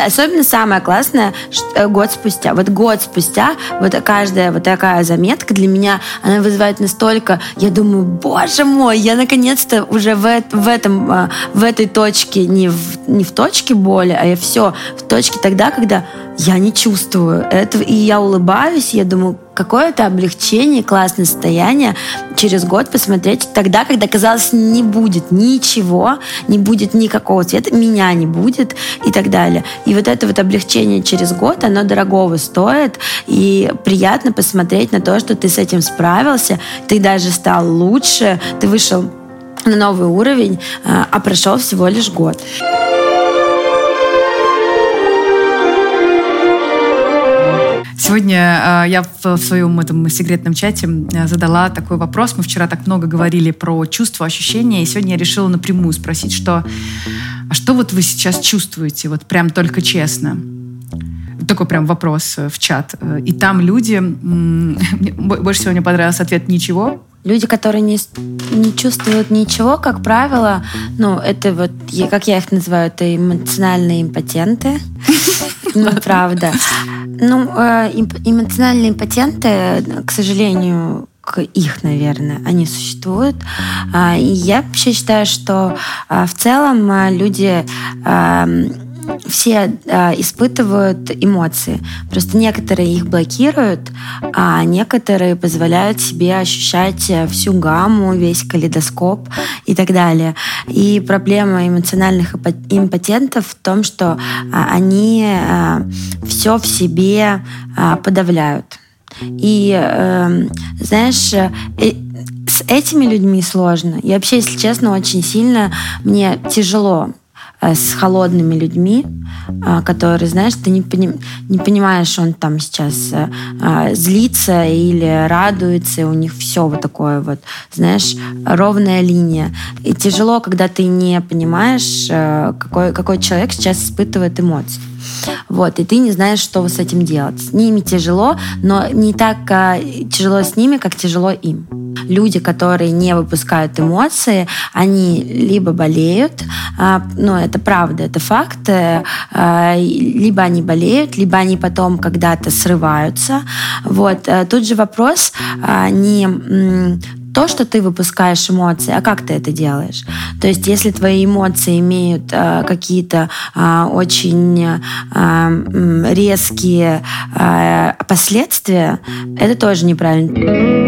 особенно самое классное э, год спустя. Вот год спустя вот каждая вот такая заметка для меня, она вызывает настолько... Я думаю, боже мой, я наконец-то уже в, в, этом, э, в этой точке, не в, не в точке боли, а я все в точке тогда, когда я не чувствую этого, и я улыбаюсь, я думаю, какое-то облегчение, классное состояние через год посмотреть тогда, когда, казалось, не будет ничего, не будет никакого цвета, меня не будет и так далее. И вот это вот облегчение через год, оно дорогого стоит, и приятно посмотреть на то, что ты с этим справился, ты даже стал лучше, ты вышел на новый уровень, а, а прошел всего лишь год. Сегодня э, я в, своем этом секретном чате э, задала такой вопрос. Мы вчера так много говорили про чувства, ощущения, и сегодня я решила напрямую спросить, что а что вот вы сейчас чувствуете, вот прям только честно? Такой прям вопрос э, в чат. И там люди... Больше всего мне понравился ответ «ничего», Люди, которые не, не чувствуют ничего, как правило, ну, это вот, как я их называю, это эмоциональные импотенты. Ну, правда. Ну, э, эмоциональные импотенты, к сожалению, к их, наверное, они существуют. А, и я вообще считаю, что а, в целом а, люди все э, испытывают эмоции. Просто некоторые их блокируют, а некоторые позволяют себе ощущать э, всю гамму, весь калейдоскоп и так далее. И проблема эмоциональных импотентов в том, что э, они э, все в себе э, подавляют. И, э, знаешь, э, с этими людьми сложно. И вообще, если честно, очень сильно мне тяжело с холодными людьми, э, которые, знаешь, ты не, пони, не понимаешь, он там сейчас э, злится или радуется, и у них все вот такое вот, знаешь, ровная линия. И тяжело, когда ты не понимаешь, какой, какой человек сейчас испытывает эмоции. Вот, и ты не знаешь, что с этим делать. С ними тяжело, но не так тяжело с ними, как тяжело им. Люди, которые не выпускают эмоции, они либо болеют, ну, это правда, это факт, э, а, либо они болеют, либо они потом когда-то срываются. Вот. Э, тут же вопрос а, не то, что ты выпускаешь эмоции, а как ты это делаешь. То есть, если твои эмоции имеют э, какие-то э, очень э, резкие э, последствия, это тоже неправильно.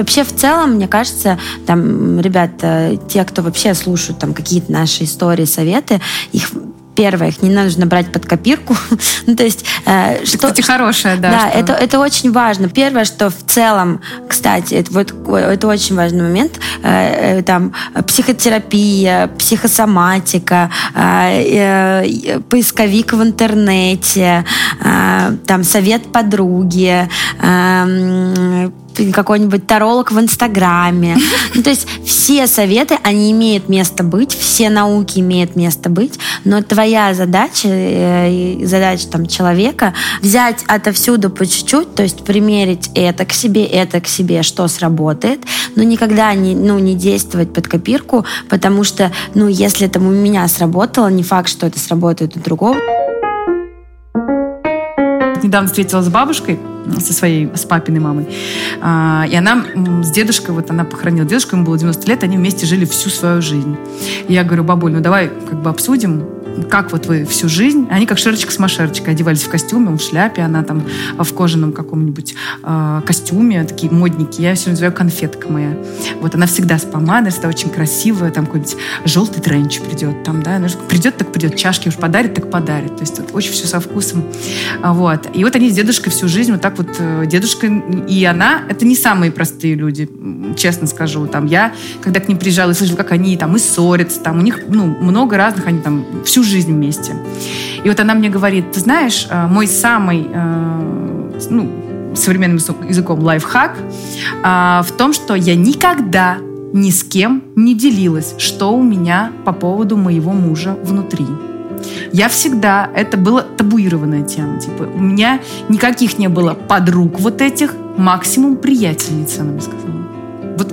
Вообще, в целом, мне кажется, там, ребята, те, кто вообще слушают там какие-то наши истории, советы, их первое, их не нужно брать под копирку. ну, то есть, э, что, кстати, хорошая, да. Да, что... это, это очень важно. Первое, что в целом, кстати, это, вот, это очень важный момент, э, э, там, психотерапия, психосоматика, э, э, поисковик в интернете, э, там, совет подруги, э, какой-нибудь таролог в Инстаграме. Ну, то есть все советы, они имеют место быть, все науки имеют место быть, но твоя задача, э, задача там человека взять отовсюду по чуть-чуть, то есть примерить это к себе, это к себе, что сработает, но никогда не, ну, не действовать под копирку, потому что, ну, если это у меня сработало, не факт, что это сработает у другого. Недавно встретилась с бабушкой, со своей, с папиной мамой. А, и она с дедушкой, вот она похоронила дедушку, ему было 90 лет, они вместе жили всю свою жизнь. И я говорю, бабуль, ну давай как бы обсудим, как вот вы всю жизнь, они как Шерочка с Машерочкой одевались в костюме, он в шляпе, она там в кожаном каком-нибудь э, костюме, такие модники, я все называю конфетка моя. Вот она всегда с помадой, всегда очень красивая, там какой-нибудь желтый тренч придет, там, да, придет, так придет, чашки уж подарит, так подарит, то есть вот, очень все со вкусом, вот. И вот они с дедушкой всю жизнь, вот так вот, э, дедушка и она, это не самые простые люди, честно скажу, там, я, когда к ним приезжала и слышала, как они там и ссорятся, там, у них, ну, много разных, они там всю жизнь вместе. И вот она мне говорит, ты знаешь, э, мой самый, э, ну, современным языком лайфхак э, в том, что я никогда ни с кем не делилась, что у меня по поводу моего мужа внутри. Я всегда, это была табуированная тема. Типа, у меня никаких не было подруг вот этих, максимум приятельниц, она мне сказала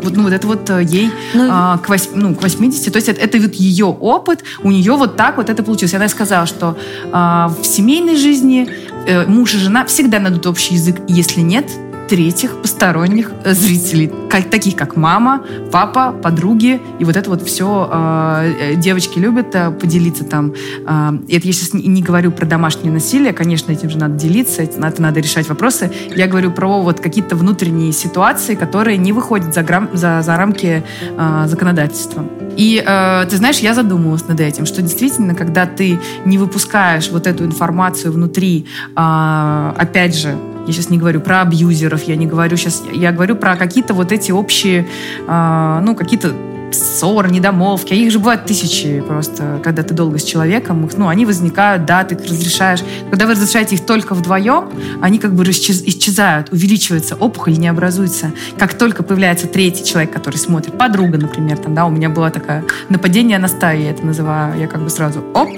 вот, ну, вот это вот э, ей ну, а, к, 8, ну, к 80. То есть это, это вот ее опыт, у нее вот так вот это получилось. Она сказала, что а, в семейной жизни э, муж и жена всегда найдут общий язык. Если нет, третьих посторонних э, зрителей, как, таких как мама, папа, подруги. И вот это вот все э, девочки любят э, поделиться там. Э, это я сейчас не, говорю про домашнее насилие, конечно, этим же надо делиться, это надо решать вопросы. Я говорю про вот какие-то внутренние ситуации, которые не выходят за, грам, за, за рамки э, законодательства. И э, ты знаешь, я задумалась над этим, что действительно, когда ты не выпускаешь вот эту информацию внутри, э, опять же, я сейчас не говорю про абьюзеров, я не говорю сейчас, я говорю про какие-то вот эти общие, э, ну, какие-то ссоры, недомолвки, а их же бывают тысячи просто, когда ты долго с человеком, ну, они возникают, да, ты их разрешаешь. Когда вы разрешаете их только вдвоем, они как бы исчезают, увеличивается, опухоль не образуется. Как только появляется третий человек, который смотрит, подруга, например, там, да, у меня было такое нападение на стаю, я это называю, я как бы сразу, оп,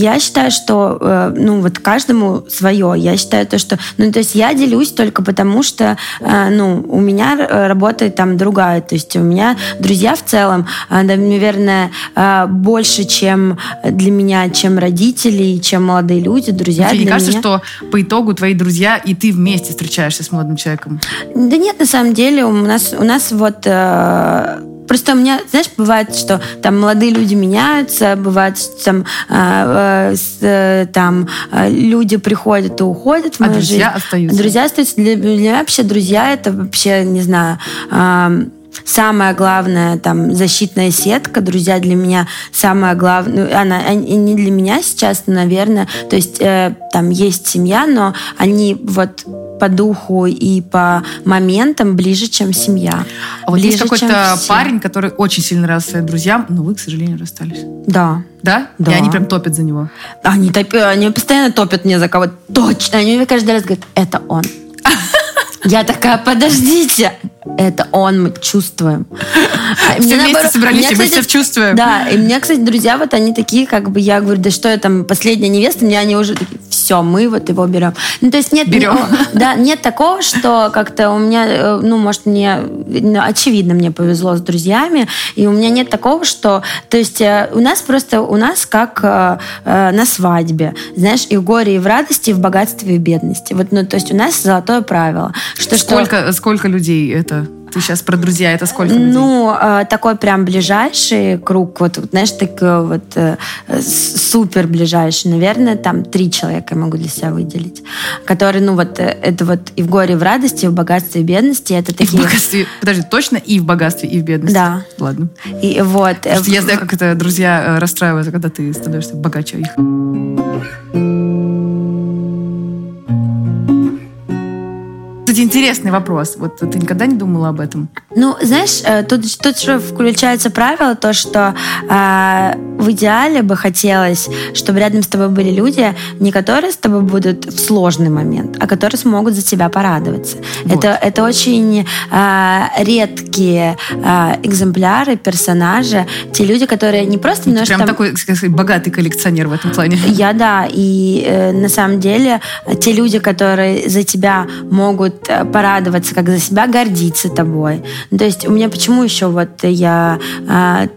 я считаю, что, э, ну, вот каждому свое. Я считаю то, что, ну, то есть я делюсь только потому, что, э, ну, у меня работает там другая. То есть у меня друзья в целом, наверное, больше, чем для меня, чем родители, чем молодые люди, друзья Тебе не кажется, меня... что по итогу твои друзья и ты вместе встречаешься с молодым человеком? Да нет, на самом деле у нас, у нас вот Просто у меня, знаешь, бывает, что там молодые люди меняются, бывает, что там, э, э, там э, люди приходят и уходят в а мою друзья жизнь. остаются. Друзья остаются. Для, для меня вообще друзья это вообще, не знаю, э, самая главная там защитная сетка. Друзья для меня самое главное. Ну, она не для меня сейчас, наверное. То есть э, там есть семья, но они вот по духу и по моментам ближе, чем семья. А вот ближе, есть какой-то парень, который очень сильно нравится своим друзьям, но вы, к сожалению, расстались. Да. Да? Да. И они прям топят за него. Они, топ... они постоянно топят мне за кого-то. Точно. Они мне каждый раз говорят, это он. Я такая, подождите, это он, мы чувствуем. Все вместе собрались, и мы все чувствуем. Да, и мне, кстати, друзья, вот они такие, как бы, я говорю, да что я там, последняя невеста, мне они уже такие, все, мы вот его берем. Ну, то есть нет... Берем. Да, нет такого, что как-то у меня, э, ну, может, мне, ну, очевидно, мне повезло с друзьями, и у меня нет такого, что, то есть э, у нас просто, у нас как э, на свадьбе, знаешь, и в горе, и в радости, и в богатстве, и в бедности. Вот, ну, то есть у нас золотое правило. Что, сколько, что... сколько людей это? Ты сейчас про друзья, это сколько людей? Ну, э, такой прям ближайший круг, вот, знаешь, такой вот э, супер ближайший, наверное, там три человека я могу для себя выделить, которые, ну, вот, э, это вот и в горе, и в радости, и в богатстве, и в бедности, это такие... И в богатстве, подожди, точно и в богатстве, и в бедности? Да. Ладно. И вот... Потому что я знаю, как это друзья расстраиваются, когда ты становишься богаче их. Кстати, интересный вопрос. Вот ты никогда не думала об этом? Ну, знаешь, э, тут, тут же включается правило, то, что э, в идеале бы хотелось, чтобы рядом с тобой были люди, не которые с тобой будут в сложный момент, а которые смогут за тебя порадоваться. Вот. Это, это очень э, редкие э, экземпляры, персонажи, те люди, которые не просто немножко... Прям там... такой, сказать, богатый коллекционер в этом плане. Я, да. И э, на самом деле те люди, которые за тебя могут Э, порадоваться, как за себя гордиться тобой. То есть у меня почему еще вот я а,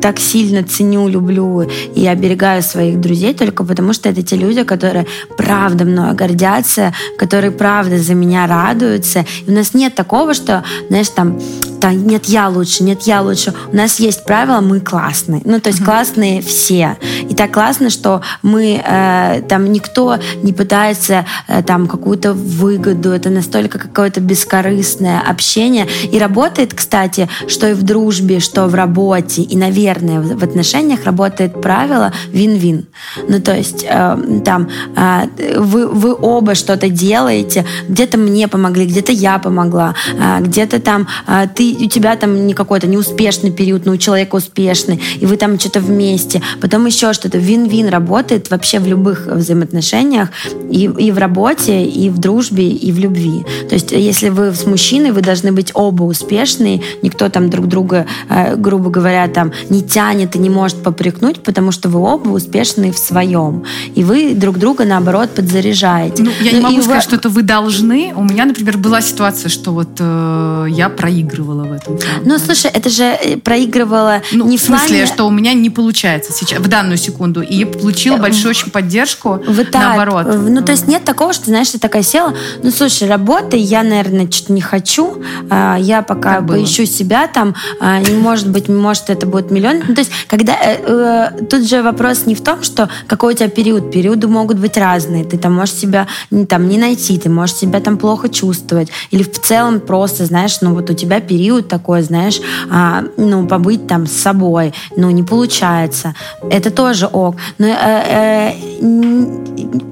так сильно ценю, люблю и оберегаю своих друзей, только потому что это те люди, которые правда мною гордятся, которые правда за меня радуются. И у нас нет такого, что, знаешь, там, там нет, я лучше, нет, я лучше. У нас есть правило, мы классные. Ну, то есть mm-hmm. классные все. И так классно, что мы, э, там, никто не пытается э, там какую-то выгоду. Это настолько только какое-то бескорыстное общение. И работает, кстати, что и в дружбе, что в работе, и, наверное, в отношениях работает правило вин-вин. Ну, то есть э, там э, вы, вы оба что-то делаете, где-то мне помогли, где-то я помогла, э, где-то там э, ты, у тебя там не какой-то неуспешный период, но у человека успешный, и вы там что-то вместе, потом еще что-то. Вин-вин работает вообще в любых взаимоотношениях, и, и в работе, и в дружбе, и в любви. То есть, если вы с мужчиной, вы должны быть оба успешные, никто там друг друга, э, грубо говоря, там не тянет и не может попрекнуть, потому что вы оба успешные в своем. И вы друг друга, наоборот, подзаряжаете. Ну, я ну, не могу сказать, вы... что это вы должны. У меня, например, была ситуация, что вот э, я проигрывала в этом. Ну, слушай, это же э, проигрывала ну, не в смысле, плане... что у меня не получается сейчас, в данную секунду. И я получила э, большую очень поддержку, вот так. наоборот. Ну, то есть нет такого, что, знаешь, ты такая села, ну, слушай, работы я, наверное, что-то не хочу. А, я пока как поищу было? себя там. А, не может быть, может, это будет миллион. Ну, то есть, когда... Э, э, тут же вопрос не в том, что какой у тебя период. Периоды могут быть разные. Ты там можешь себя там не найти, ты можешь себя там плохо чувствовать. Или в целом просто, знаешь, ну вот у тебя период такой, знаешь, а, ну, побыть там с собой. Ну, не получается. Это тоже ок. Но э, э,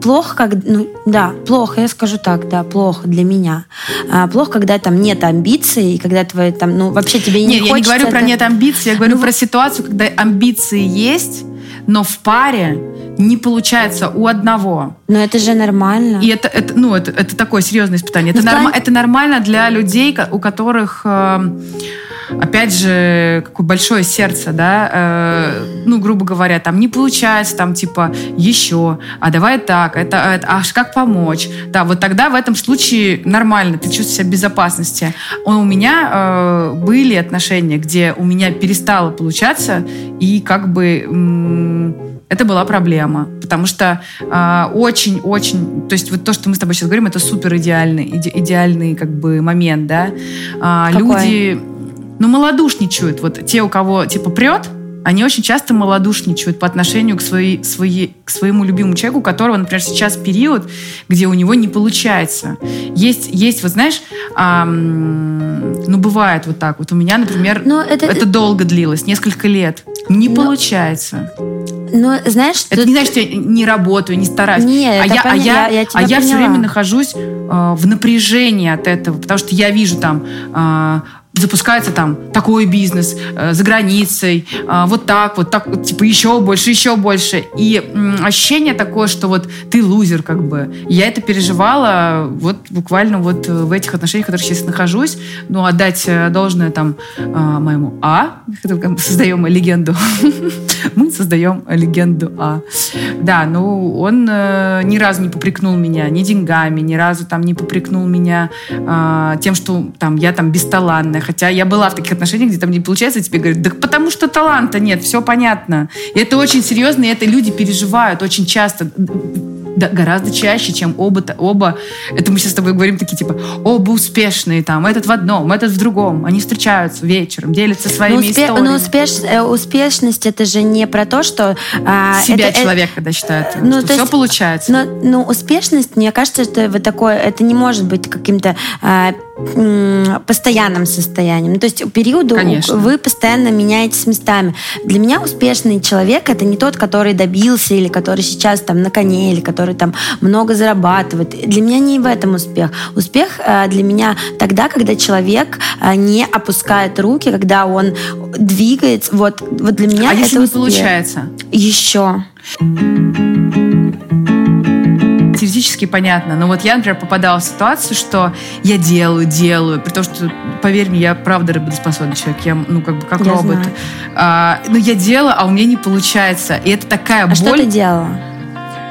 плохо, как... Ну, да, плохо, я скажу так, да, плохо для меня. А, плохо, когда там нет амбиций, и когда твои там, ну, вообще тебе не нет, я не говорю это... про нет амбиций, я говорю ну, про ситуацию, когда амбиции есть, но в паре не получается у одного. Но это же нормально. И это, это ну, это, это такое серьезное испытание. Это, Ну, норма- плане- это нормально для людей, у которых, э, опять же, какое большое сердце, да, э, ну, грубо говоря, там не получается, там типа еще, а давай так, это, это аж как помочь. Да, вот тогда в этом случае нормально, ты чувствуешь себя в безопасности. Он- У меня э, были отношения, где у меня перестало получаться, и как бы м, это была проблема, потому что а, очень-очень, то есть вот то, что мы с тобой сейчас говорим, это супер идеальный, иде- идеальный как бы момент, да. Какой? люди, ну малодушничают, вот те, у кого типа прет, они очень часто малодушничают по отношению к, своей, своей, к своему любимому человеку, у которого, например, сейчас период, где у него не получается. Есть, есть вот знаешь, ам, ну бывает вот так. Вот у меня, например, Но это- это долго длилось, несколько лет. Не Но- получается. Ну, знаешь, Это тут- не значит, что я не работаю, не стараюсь. Не, а я, а поня- я, я- я а я все время нахожусь э, в напряжении от этого, потому что я вижу там э, запускается там такой бизнес э, за границей, э, вот так, вот так, типа еще больше, еще больше. И м, ощущение такое, что вот ты лузер как бы. Я это переживала вот буквально вот э, в этих отношениях, в которых сейчас нахожусь. Ну, отдать э, должное там э, моему А, создаем легенду. Мы создаем легенду А. Да, ну он э, ни разу не попрекнул меня ни деньгами, ни разу там не попрекнул меня э, тем, что там я там бесталанная. Хотя я была в таких отношениях, где там не получается, и тебе говорят, да потому что таланта нет, все понятно. И это очень серьезно, и это люди переживают очень часто. Да, гораздо чаще, чем оба, оба, это мы сейчас с тобой говорим такие, типа, оба успешные, там, этот в одном, этот в другом. Они встречаются вечером, делятся своими успе- историями. ну, успеш- э, успешность это же не про то, что а, себя это- э, человек, когда считает, ну, что то все есть- получается. Но, ну, успешность, мне кажется, это вот такое, это не может быть каким-то м, постоянным состоянием. Ну, то есть периоду Конечно. вы постоянно меняетесь местами. Для меня успешный человек это не тот, который добился или который сейчас там на коне или который там много зарабатывает. Для меня не в этом успех. Успех а, для меня тогда, когда человек а, не опускает руки, когда он двигается. Вот, вот для меня а это если не успех. получается? Еще. Теоретически понятно. Но вот я, например, попадала в ситуацию, что я делаю, делаю, при том, что, поверь мне, я правда работоспособный человек. Я, ну, как бы, как Я робот. знаю. А, но я делаю, а у меня не получается. И это такая А что боль. ты делала?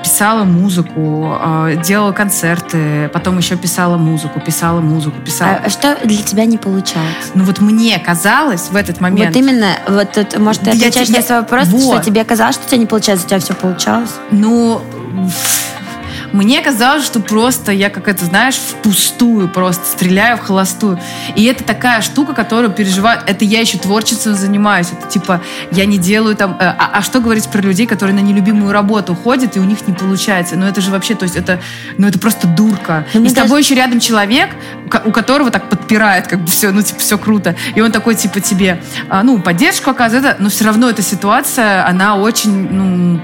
Писала музыку, а, делала концерты, потом еще писала музыку, писала музыку, писала. А что для тебя не получалось? Ну вот мне казалось в этот момент, Вот именно, вот тут, может, ты я отвечаешь те- на я- свой вопрос, Вот. что тебе казалось, что у тебя не получается, у тебя все получалось? Ну, мне казалось, что просто я, как это, знаешь, впустую просто стреляю в холостую. И это такая штука, которую переживают. Это я еще творчеством занимаюсь. Это типа, я не делаю там... э, А, а что говорить про людей, которые на нелюбимую работу ходят, и у них не получается? Ну, это же вообще, то есть это, ну, это просто дурка. Ну, и с даже- тобой еще рядом человек, у ко- у которого так подпирает, как бы все, ну, типа, все круто. И он такой, типа, тебе, а, ну, поддержку оказывает, но все равно эта ситуация, она очень, ну,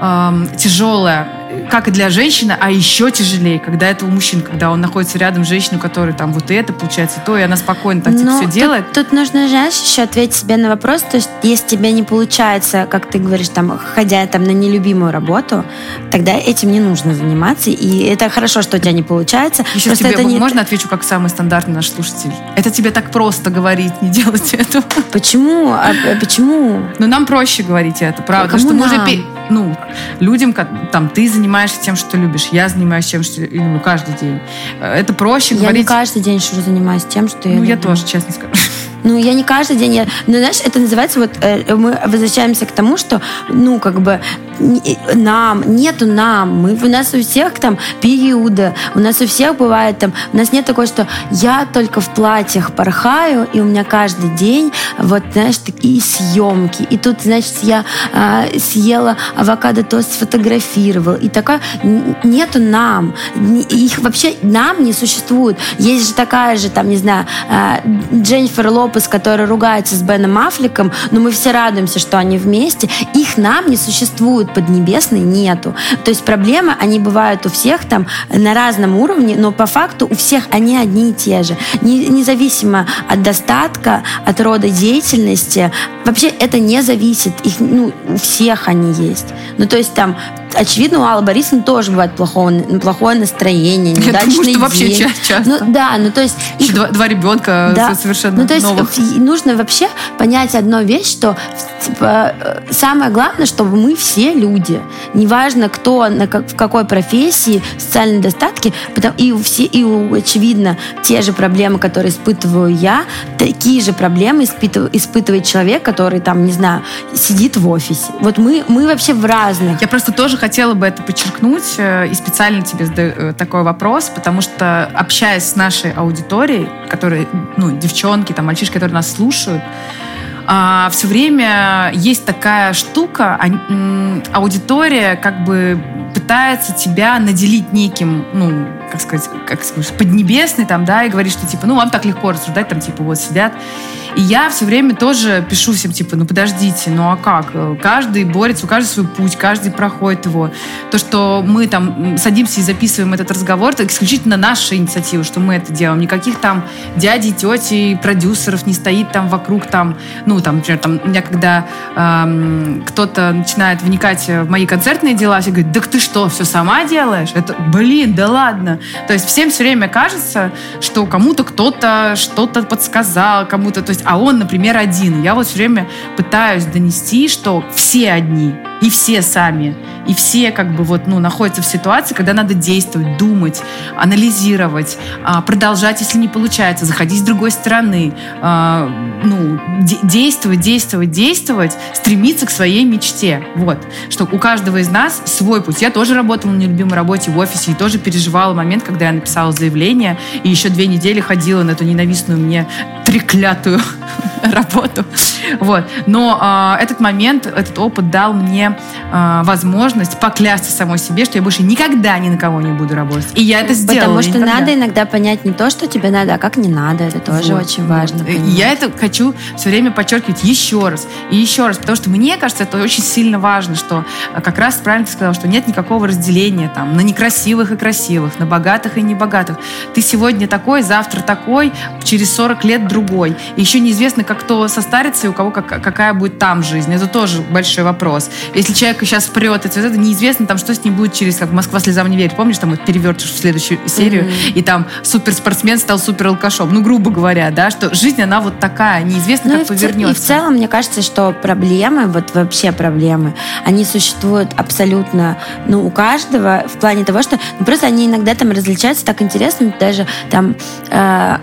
эм, тяжелая, как и для женщины, а еще тяжелее, когда это у мужчин, когда он находится рядом с женщиной, у которой там вот это получается, то, и она спокойно так типа Ну, все тут- делает. Тут, нужно, знаешь, еще ответить себе на вопрос, то есть если тебе не получается, как ты говоришь, там, ходя там на нелюбимую работу, тогда этим не нужно заниматься, и это хорошо, что у тебя не получается. Сейчас Просто тебе это не... можно отвечу как самый стандартный наш слушатель? Это тебе так просто говорить, не делать этого. Почему? А, а почему? Но нам проще говорить это, правда. А что мы уже ну, людям, как, там, ты занимаешься тем, что любишь, я занимаюсь тем, что люблю каждый день. Э, Это проще Я не говорить. каждый день что занимаюсь тем, что я Ну, я люблю. тоже, честно скажу. Ну, я не каждый день. Я... Ну, знаешь, это называется, вот э, мы возвращаемся к тому, что, ну, как бы нам, нету нам. Мы, у нас у всех там периоды, у нас у всех бывает там, у нас нет такого, что я только в платьях порхаю, и у меня каждый день, вот, знаешь, такие съемки. И тут, значит, я а, съела авокадо тост, сфотографировал. И такая, нету нам. Их вообще нам не существует. Есть же такая же, там, не знаю, а, Дженнифер Лопес, которая ругается с Беном Аффлеком, но мы все радуемся, что они вместе. Их нам не существует, поднебесной нету. То есть проблемы, они бывают у всех там на разном уровне, но по факту у всех они одни и те же. Не- независимо от достатка, от рода деятельности, вообще это не зависит. Их, ну, у всех они есть. Ну, то есть там очевидно, у Аллы Борисовны тоже бывает плохое, плохое настроение, неудачный Я думаю, что день. вообще ча- часто. Ну, да, ну то есть... Еще два, два ребенка Да. совершенно Ну, то есть нужно вообще понять одну вещь, что типа, э, самое главное, чтобы мы все люди. Неважно, кто, на как- в какой профессии, социальные достатки, потому- и все, и очевидно, те же проблемы, которые испытываю я, такие же проблемы испытыв- испытывает человек, который там, не знаю, сидит в офисе. Вот мы, мы вообще в разных. Я просто тоже хотела бы это подчеркнуть э, и специально тебе задаю э, такой вопрос, потому что общаясь с нашей аудиторией, которые, ну, девчонки, там, мальчишки, которые нас слушают, все время есть такая штука, а, аудитория как бы пытается тебя наделить неким, ну, как сказать, как сказать, поднебесный там, да, и говорит, что типа, ну, вам так легко рассуждать, там, типа, вот сидят. И я все время тоже пишу всем, типа, ну, подождите, ну, а как? Каждый борется, у каждого свой путь, каждый проходит его. То, что мы там садимся и записываем этот разговор, это исключительно наша инициатива, что мы это делаем. Никаких там дядей, тети, продюсеров не стоит там вокруг там, ну, там, например, там, у меня когда эм, кто-то начинает вникать в мои концертные дела, все говорят, да ты что, все сама делаешь? Это, блин, да ладно. То есть всем все время кажется, что кому-то кто-то что-то подсказал, кому-то, то есть, а он, например, один. Я вот все время пытаюсь донести, что все одни, и все сами, и все как бы вот, ну, находятся в ситуации, когда надо действовать, думать, анализировать, а, продолжать, если не получается, заходить с другой стороны, а, ну, де- действовать, действовать, действовать, стремиться к своей мечте. Вот. Что у каждого из нас свой путь. Я тоже работала на нелюбимой работе в офисе и тоже переживала момент, когда я написала заявление и еще две недели ходила на эту ненавистную мне треклятую работу. Вот. Но а, этот момент, этот опыт дал мне а, возможность поклясться самой себе, что я больше никогда ни на кого не буду работать. И я это сделала. Потому что никогда. надо иногда понять не то, что тебе надо, а как не надо. Это тоже Вот. очень важно. Понимать. Я это хочу все время подчеркивать еще раз и еще раз, потому что мне кажется, это очень сильно важно, что а, как раз правильно ты сказала, что нет никакого разделения там на некрасивых и красивых, на богатых и небогатых. Ты сегодня такой, завтра такой, через 40 лет другой. И еще неизвестно, как кто состарится и у кого как- какая будет там жизнь. Это тоже большой вопрос. Если человек сейчас прет, это, это неизвестно, там, что с ним будет через, как Москва слезам не верит. Помнишь, там вот перевертыш в следующую серию, и там суперспортсмен стал супер алкашом. Ну, грубо говоря, да, что жизнь, она вот такая, неизвестно, Ну, как и, повернется. и в целом, мне кажется, что проблемы, вот вообще проблемы, они существуют абсолютно, ну, у каждого в плане того, что ну, просто они иногда там различаются так интересно, даже там э,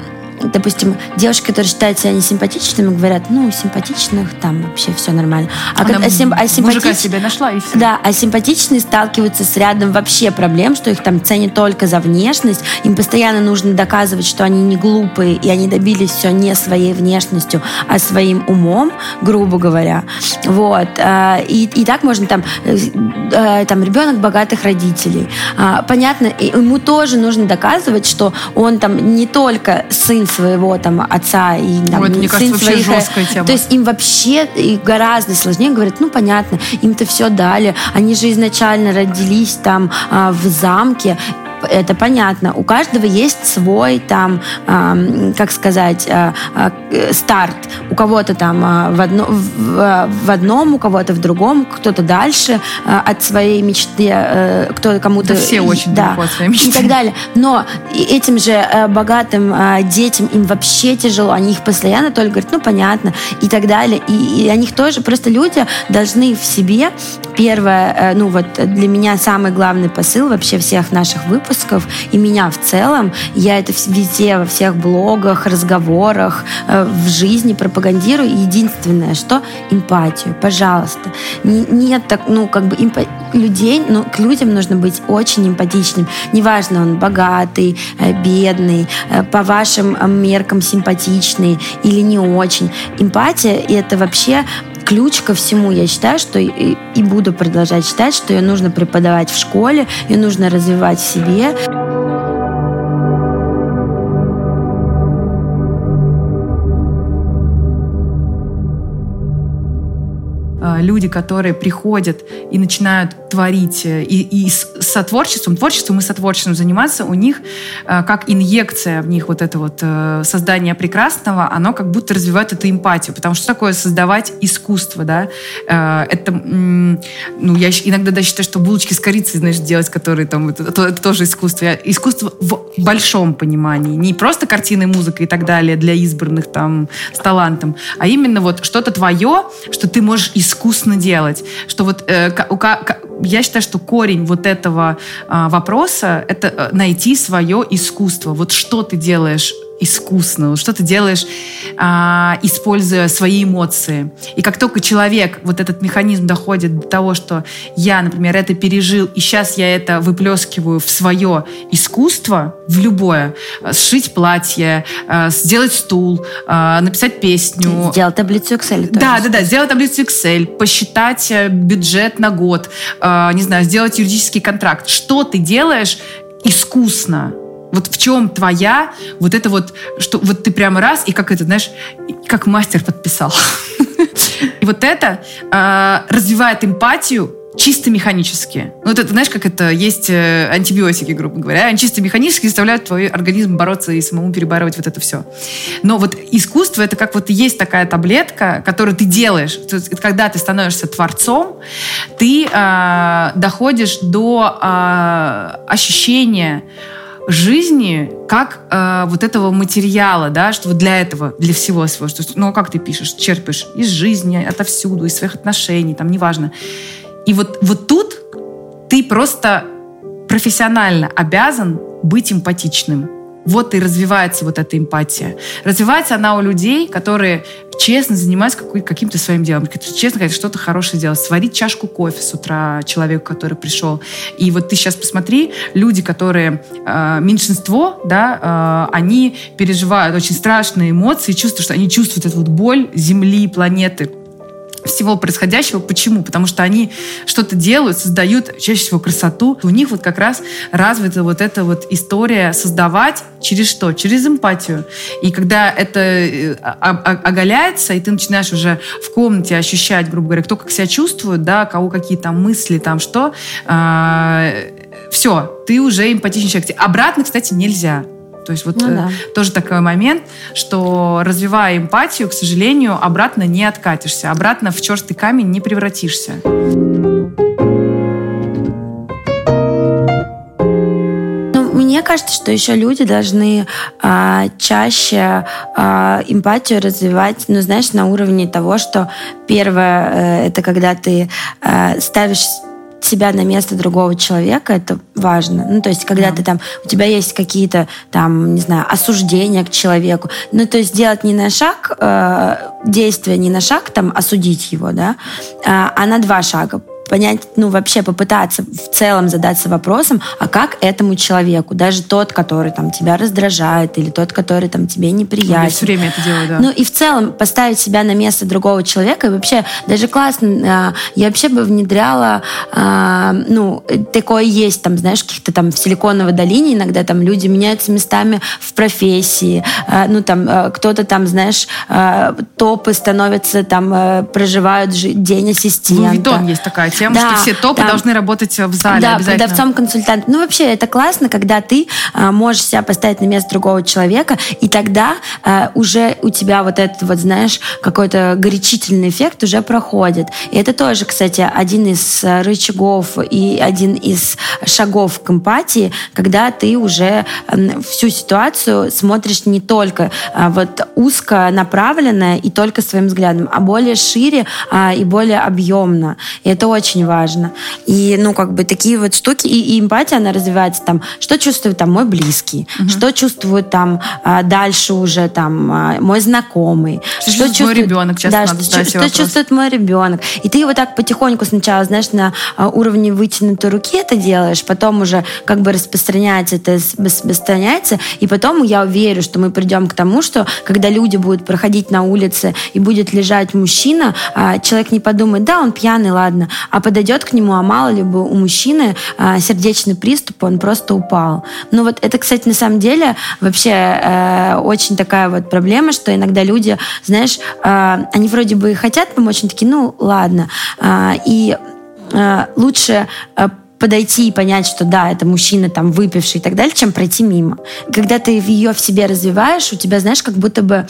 допустим, девушки, которые считают себя несимпатичными, говорят, ну, симпатичных там вообще все нормально. А, Она когда сим- а мужика симпатич- себе нашла, и все. Да, а симпатичные сталкиваются с рядом вообще проблем, что их там ценят только за внешность, им постоянно нужно доказывать, что они не глупые, и они добились все не своей внешностью, а своим умом, грубо говоря. Вот. а, И, и так можно там, э, э, там ребенок богатых родителей. А, Понятно, ему тоже нужно доказывать, что он там не только сын своего там отца и там, Ой, это, мне сын кажется, вообще своих, жесткая тема. То есть им вообще гораздо сложнее говорят, ну понятно, им-то все дали, они же изначально родились там а, в замке, это понятно. У каждого есть свой там, ам, как сказать, а, э, старт. У кого-то там а, в, одно, в, в одном, у кого-то в другом, кто-то дальше а, от своей мечты, э, кто кому-то... Да все очень да, далеко от своей мечты. И так далее. Но этим же э, богатым э, детям им вообще тяжело. Они их постоянно только говорят, ну понятно, и так далее. И, и о них тоже просто люди должны в себе первое, э, ну вот для меня самый главный посыл вообще всех наших выпусков и меня в целом, я это везде во всех блогах, разговорах, э, в жизни пропагандирую. Единственное, что эмпатию, пожалуйста. Не- Нет так, ну как бы эмпа- людей, ну к людям нужно быть очень эмпатичным. Неважно, он богатый, э, бедный, э, по вашим меркам симпатичный или не очень. Эмпатия это вообще ключ ко всему. Я считаю, что и, и- буду продолжать считать, что ее нужно преподавать в школе, ее нужно развивать в себе. Люди, которые приходят и начинают творить э, и, и с сотворчеством, творчеством и сотворчеством заниматься, у них э, как инъекция в них вот это вот э, создание прекрасного, оно как будто развивает эту эмпатию. Потому что такое создавать искусство, да? Это, ну, я иногда даже считаю, что булочки с корицей, знаешь, делать, которые там, это, это, тоже искусство. Искусство в большом понимании. Не просто картины, музыка и так далее для избранных там с талантом, а именно вот что-то твое, что ты можешь искусно делать. Что вот э, я считаю, что корень вот этого э, вопроса это э, найти свое искусство. Вот что ты делаешь искусно, что ты делаешь, а, используя свои эмоции. И как только человек, вот этот механизм доходит до того, что я, например, это пережил, и сейчас я это выплескиваю в свое искусство, в любое, сшить платье, а, сделать стул, а, написать песню. Сделать таблицу Excel. Да, да, да, сделать таблицу Excel, посчитать э, бюджет на год, не знаю, сделать юридический контракт. Что ты делаешь искусно? Вот в чем твоя вот это вот, что вот ты прямо раз, и как это, знаешь, как мастер подписал. И вот это а, развивает эмпатию чисто механически. Ну, вот это, знаешь, как это есть э, антибиотики, грубо говоря. Они чисто механически заставляют твой организм бороться и самому перебарывать вот это все. Но вот искусство — это как вот есть такая таблетка, которую ты делаешь. То есть, когда ты становишься творцом, ты э, доходишь до э, ощущения жизни как э, вот этого материала, да, что вот для этого, для всего своего, что, ну, а как ты пишешь, черпаешь из жизни, отовсюду, из своих отношений, там, неважно. И вот, вот тут ты просто профессионально обязан быть эмпатичным. Вот и развивается вот эта эмпатия. Развивается она у людей, которые честно занимаются каким-то своим делом. Честно говоря, что-то хорошее делать. Сварить чашку кофе с утра человеку, который пришел. И вот ты сейчас посмотри, люди, которые э, меньшинство, да, э, они переживают очень страшные эмоции, чувствуют, что они чувствуют эту вот боль Земли, планеты всего происходящего. Почему? Потому что они что-то делают, создают чаще всего красоту. У них вот как раз развита вот эта вот история создавать через что? Через эмпатию. И когда это э, оголяется, и ты начинаешь уже в комнате ощущать, грубо говоря, кто как себя чувствует, да, кого какие там мысли, там что, э, все, ты уже эмпатичный человек. Обратно, кстати, нельзя. То есть вот ну, э, да. тоже такой момент, что развивая эмпатию, к сожалению, обратно не откатишься, обратно в черстый камень не превратишься. Ну, мне кажется, что еще люди должны а, чаще а, эмпатию развивать, ну, знаешь, на уровне того, что первое, э, это когда ты а, ставишь себя на место другого человека, это важно. Ну, то есть, когда mm. ты там, у тебя есть какие-то там, не знаю, осуждения к человеку, ну, то есть, делать не на шаг, э, действия не на шаг, там, осудить его, да, а, а на два шага понять, ну, вообще попытаться в целом задаться вопросом, а как этому человеку, даже тот, который там тебя раздражает, или тот, который там тебе неприятен. Ну, я все время это делаю, да. Ну, и в целом поставить себя на место другого человека, и вообще даже классно, а, я вообще бы внедряла, а, ну, такое есть, там, знаешь, каких-то там в Силиконовой долине иногда там люди меняются местами в профессии, а, ну, там, кто-то там, знаешь, топы становятся, там, проживают день ассистента. Ну, Витон есть такая тем, да, что все топы да. должны работать в зале да, обязательно. продавцом консультант. Ну, вообще, это классно, когда ты а, можешь себя поставить на место другого человека, и тогда а, уже у тебя вот этот вот, знаешь, какой-то горячительный эффект уже проходит. И это тоже, кстати, один из а, рычагов и один из шагов к эмпатии, когда ты уже всю ситуацию смотришь не только а, вот узко направленно и только своим взглядом, а более шире а, и более объемно. И это очень очень важно. И, ну, как бы такие вот штуки, и, и эмпатия, она развивается там, что чувствует там мой близкий, угу. что чувствует там а, дальше уже там а, мой знакомый. Что, что чувствует мой ребенок, часто да, надо что, что чувствует мой ребенок. И ты вот так потихоньку сначала, знаешь, на а, уровне вытянутой руки это делаешь, потом уже как бы распространяется это, распространяется, и потом я уверен, что мы придем к тому, что когда люди будут проходить на улице и будет лежать мужчина, человек не подумает, да, он пьяный, ладно, а подойдет к нему, а мало ли бы у мужчины а, сердечный приступ, он просто упал. Ну вот это, кстати, на самом деле вообще э, очень такая вот проблема, что иногда люди, знаешь, э, они вроде бы хотят помочь, они такие, ну ладно, э, и э, лучше э, подойти и понять, что да, это мужчина там выпивший и так далее, чем пройти мимо. Когда ты ее в себе развиваешь, у тебя, знаешь, как будто бы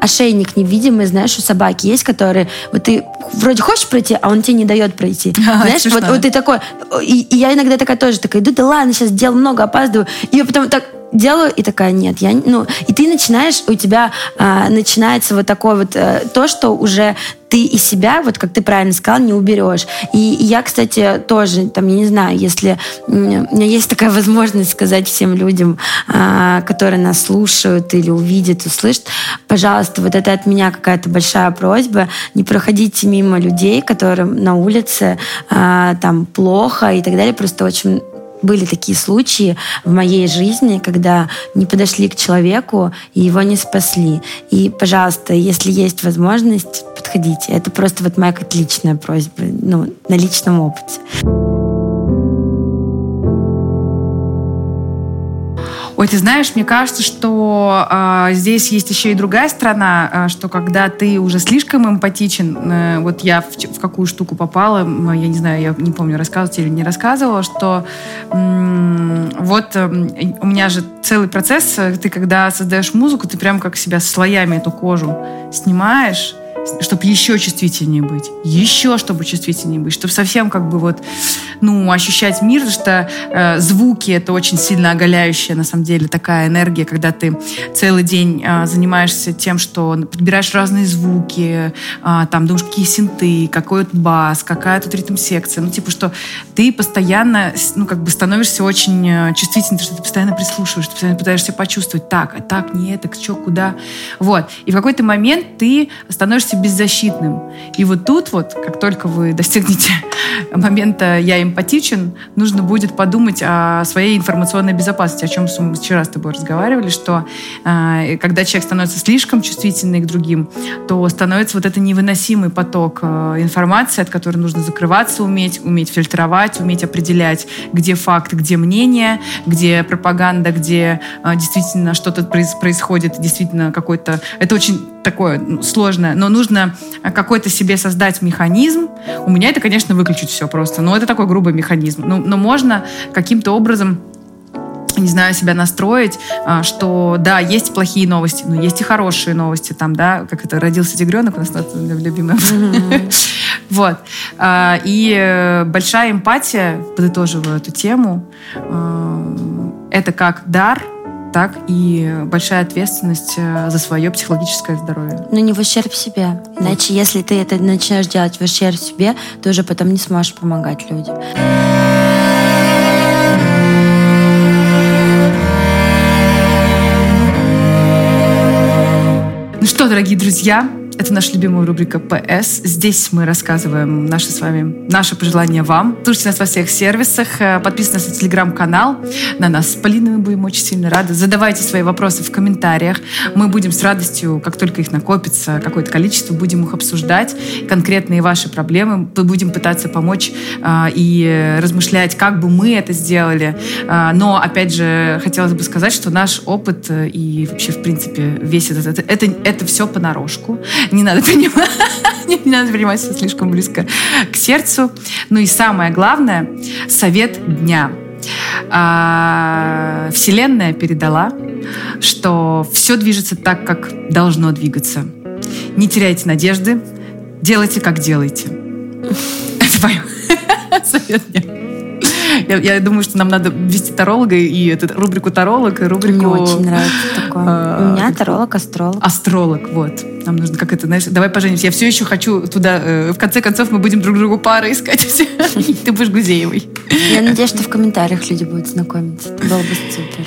ошейник невидимый, знаешь, у собаки есть, которые вот ты вроде хочешь пройти, а он тебе не дает пройти. А, знаешь, вот, вот ты такой, и, и я иногда такая тоже такая, да, да ладно, сейчас дел много, опаздываю. И я потом так делаю и такая нет я ну и ты начинаешь у тебя а, начинается вот такое вот а, то что уже ты из себя, вот как ты правильно сказал, не уберешь. И я, кстати, тоже, там, я не знаю, если у меня есть такая возможность сказать всем людям, а, которые нас слушают или увидят, услышат, пожалуйста, вот это от меня какая-то большая просьба, не проходите мимо людей, которым на улице а, там плохо и так далее, просто очень были такие случаи в моей жизни, когда не подошли к человеку и его не спасли. И, пожалуйста, если есть возможность, подходите. Это просто вот моя как личная просьба, ну, на личном опыте. Ой, ты знаешь, мне кажется, что э, здесь есть еще и другая сторона, э, что когда ты уже слишком эмпатичен, э, вот я в, в какую штуку попала, я не знаю, я не помню, рассказывала или не рассказывала, что э, вот э, у меня же целый процесс, э, ты когда создаешь музыку, ты прям как себя слоями эту кожу снимаешь, чтобы еще чувствительнее быть, еще чтобы чувствительнее быть, чтобы совсем как бы вот, ну, ощущать мир, что э, звуки это очень сильно оголяющая на самом деле такая энергия, когда ты целый день э, занимаешься тем, что подбираешь разные звуки, э, там думаешь, какие синты, какой тут бас, какая тут ритм-секция, ну, типа, что ты постоянно, ну, как бы становишься очень э, чувствительным, что ты постоянно прислушиваешься, ты постоянно пытаешься почувствовать, так, а так, не это, что, куда, вот. И в какой-то момент ты становишься беззащитным. И вот тут вот, как только вы достигнете момента «я эмпатичен», нужно будет подумать о своей информационной безопасности, о чем мы вчера с тобой разговаривали, что э, когда человек становится слишком чувствительный к другим, то становится вот это невыносимый поток э, информации, от которой нужно закрываться, уметь, уметь фильтровать, уметь определять, где факт, где мнение, где пропаганда, где э, действительно что-то происходит, действительно какой-то... Это очень такое ну, сложное, но нужно какой-то себе создать механизм. У меня это, конечно, выключить все просто, но это такой грубый механизм. Но, но можно каким-то образом не знаю, себя настроить, а, что да, есть плохие новости, но есть и хорошие новости там, да, как это родился тигренок у нас любимый. Вот. А, и э, большая эмпатия, подытоживаю эту тему, это как дар, так и большая ответственность э, за свое психологическое здоровье. Но не в ущерб себе. Иначе, если ты это начнешь делать в ущерб себе, ты уже потом не сможешь помогать людям. Ну что, дорогие друзья, это наша любимая рубрика «ПС». Здесь мы рассказываем наши с вами, наши пожелания вам. Слушайте нас во всех сервисах, э, подписывайтесь на телеграм-канал. На нас с Полиной мы будем очень сильно рады. Задавайте свои вопросы в комментариях. Мы будем с радостью, как только их накопится какое-то количество, будем их обсуждать. Конкретные ваши проблемы. Мы будем пытаться помочь э, и размышлять, как бы мы это сделали. Э, но, опять же, хотелось бы сказать, что наш опыт э, и вообще, в принципе, весь этот... Это, это, это все понарошку не надо принимать, не надо принимать все слишком близко к сердцу. Ну и самое главное, совет дня. А, Вселенная передала, что все движется так, как должно двигаться. Не теряйте надежды, делайте, как делаете. Это мой совет дня. Я, я думаю, что нам надо ввести таролога и эту рубрику таролог, и рубрику... Мне очень нравится такое. А, У меня таролог, астролог. Астролог, вот. Нам нужно как это, знаешь, давай поженимся. Я все еще хочу туда... Э, в конце концов, мы будем друг другу пары искать. Ты будешь Гузеевой. Я надеюсь, что в комментариях люди будут знакомиться. Это было бы супер.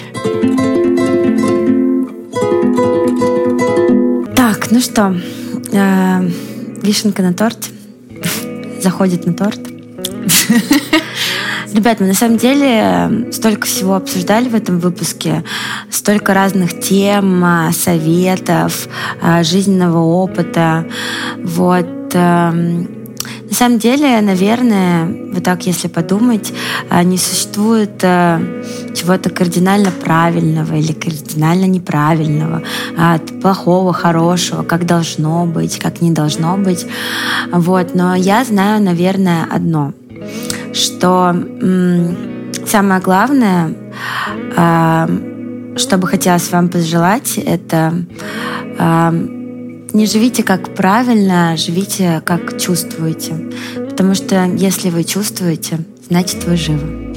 Так, ну что, э, вишенка на торте заходит на торт. Ребят, мы на самом деле эм, столько всего обсуждали в этом выпуске, столько разных тем, а, советов, а, жизненного опыта. Вот. Эм, На самом деле, наверное, вот так, если подумать, не существует э, чего-то кардинально правильного или кардинально неправильного, а, плохого, хорошего, как должно быть, как не должно быть. Вот. Но я знаю, наверное, одно, что самое главное, а, что бы хотелось вам пожелать, это не живите как правильно, живите как чувствуете. Потому что если вы чувствуете, значит вы живы.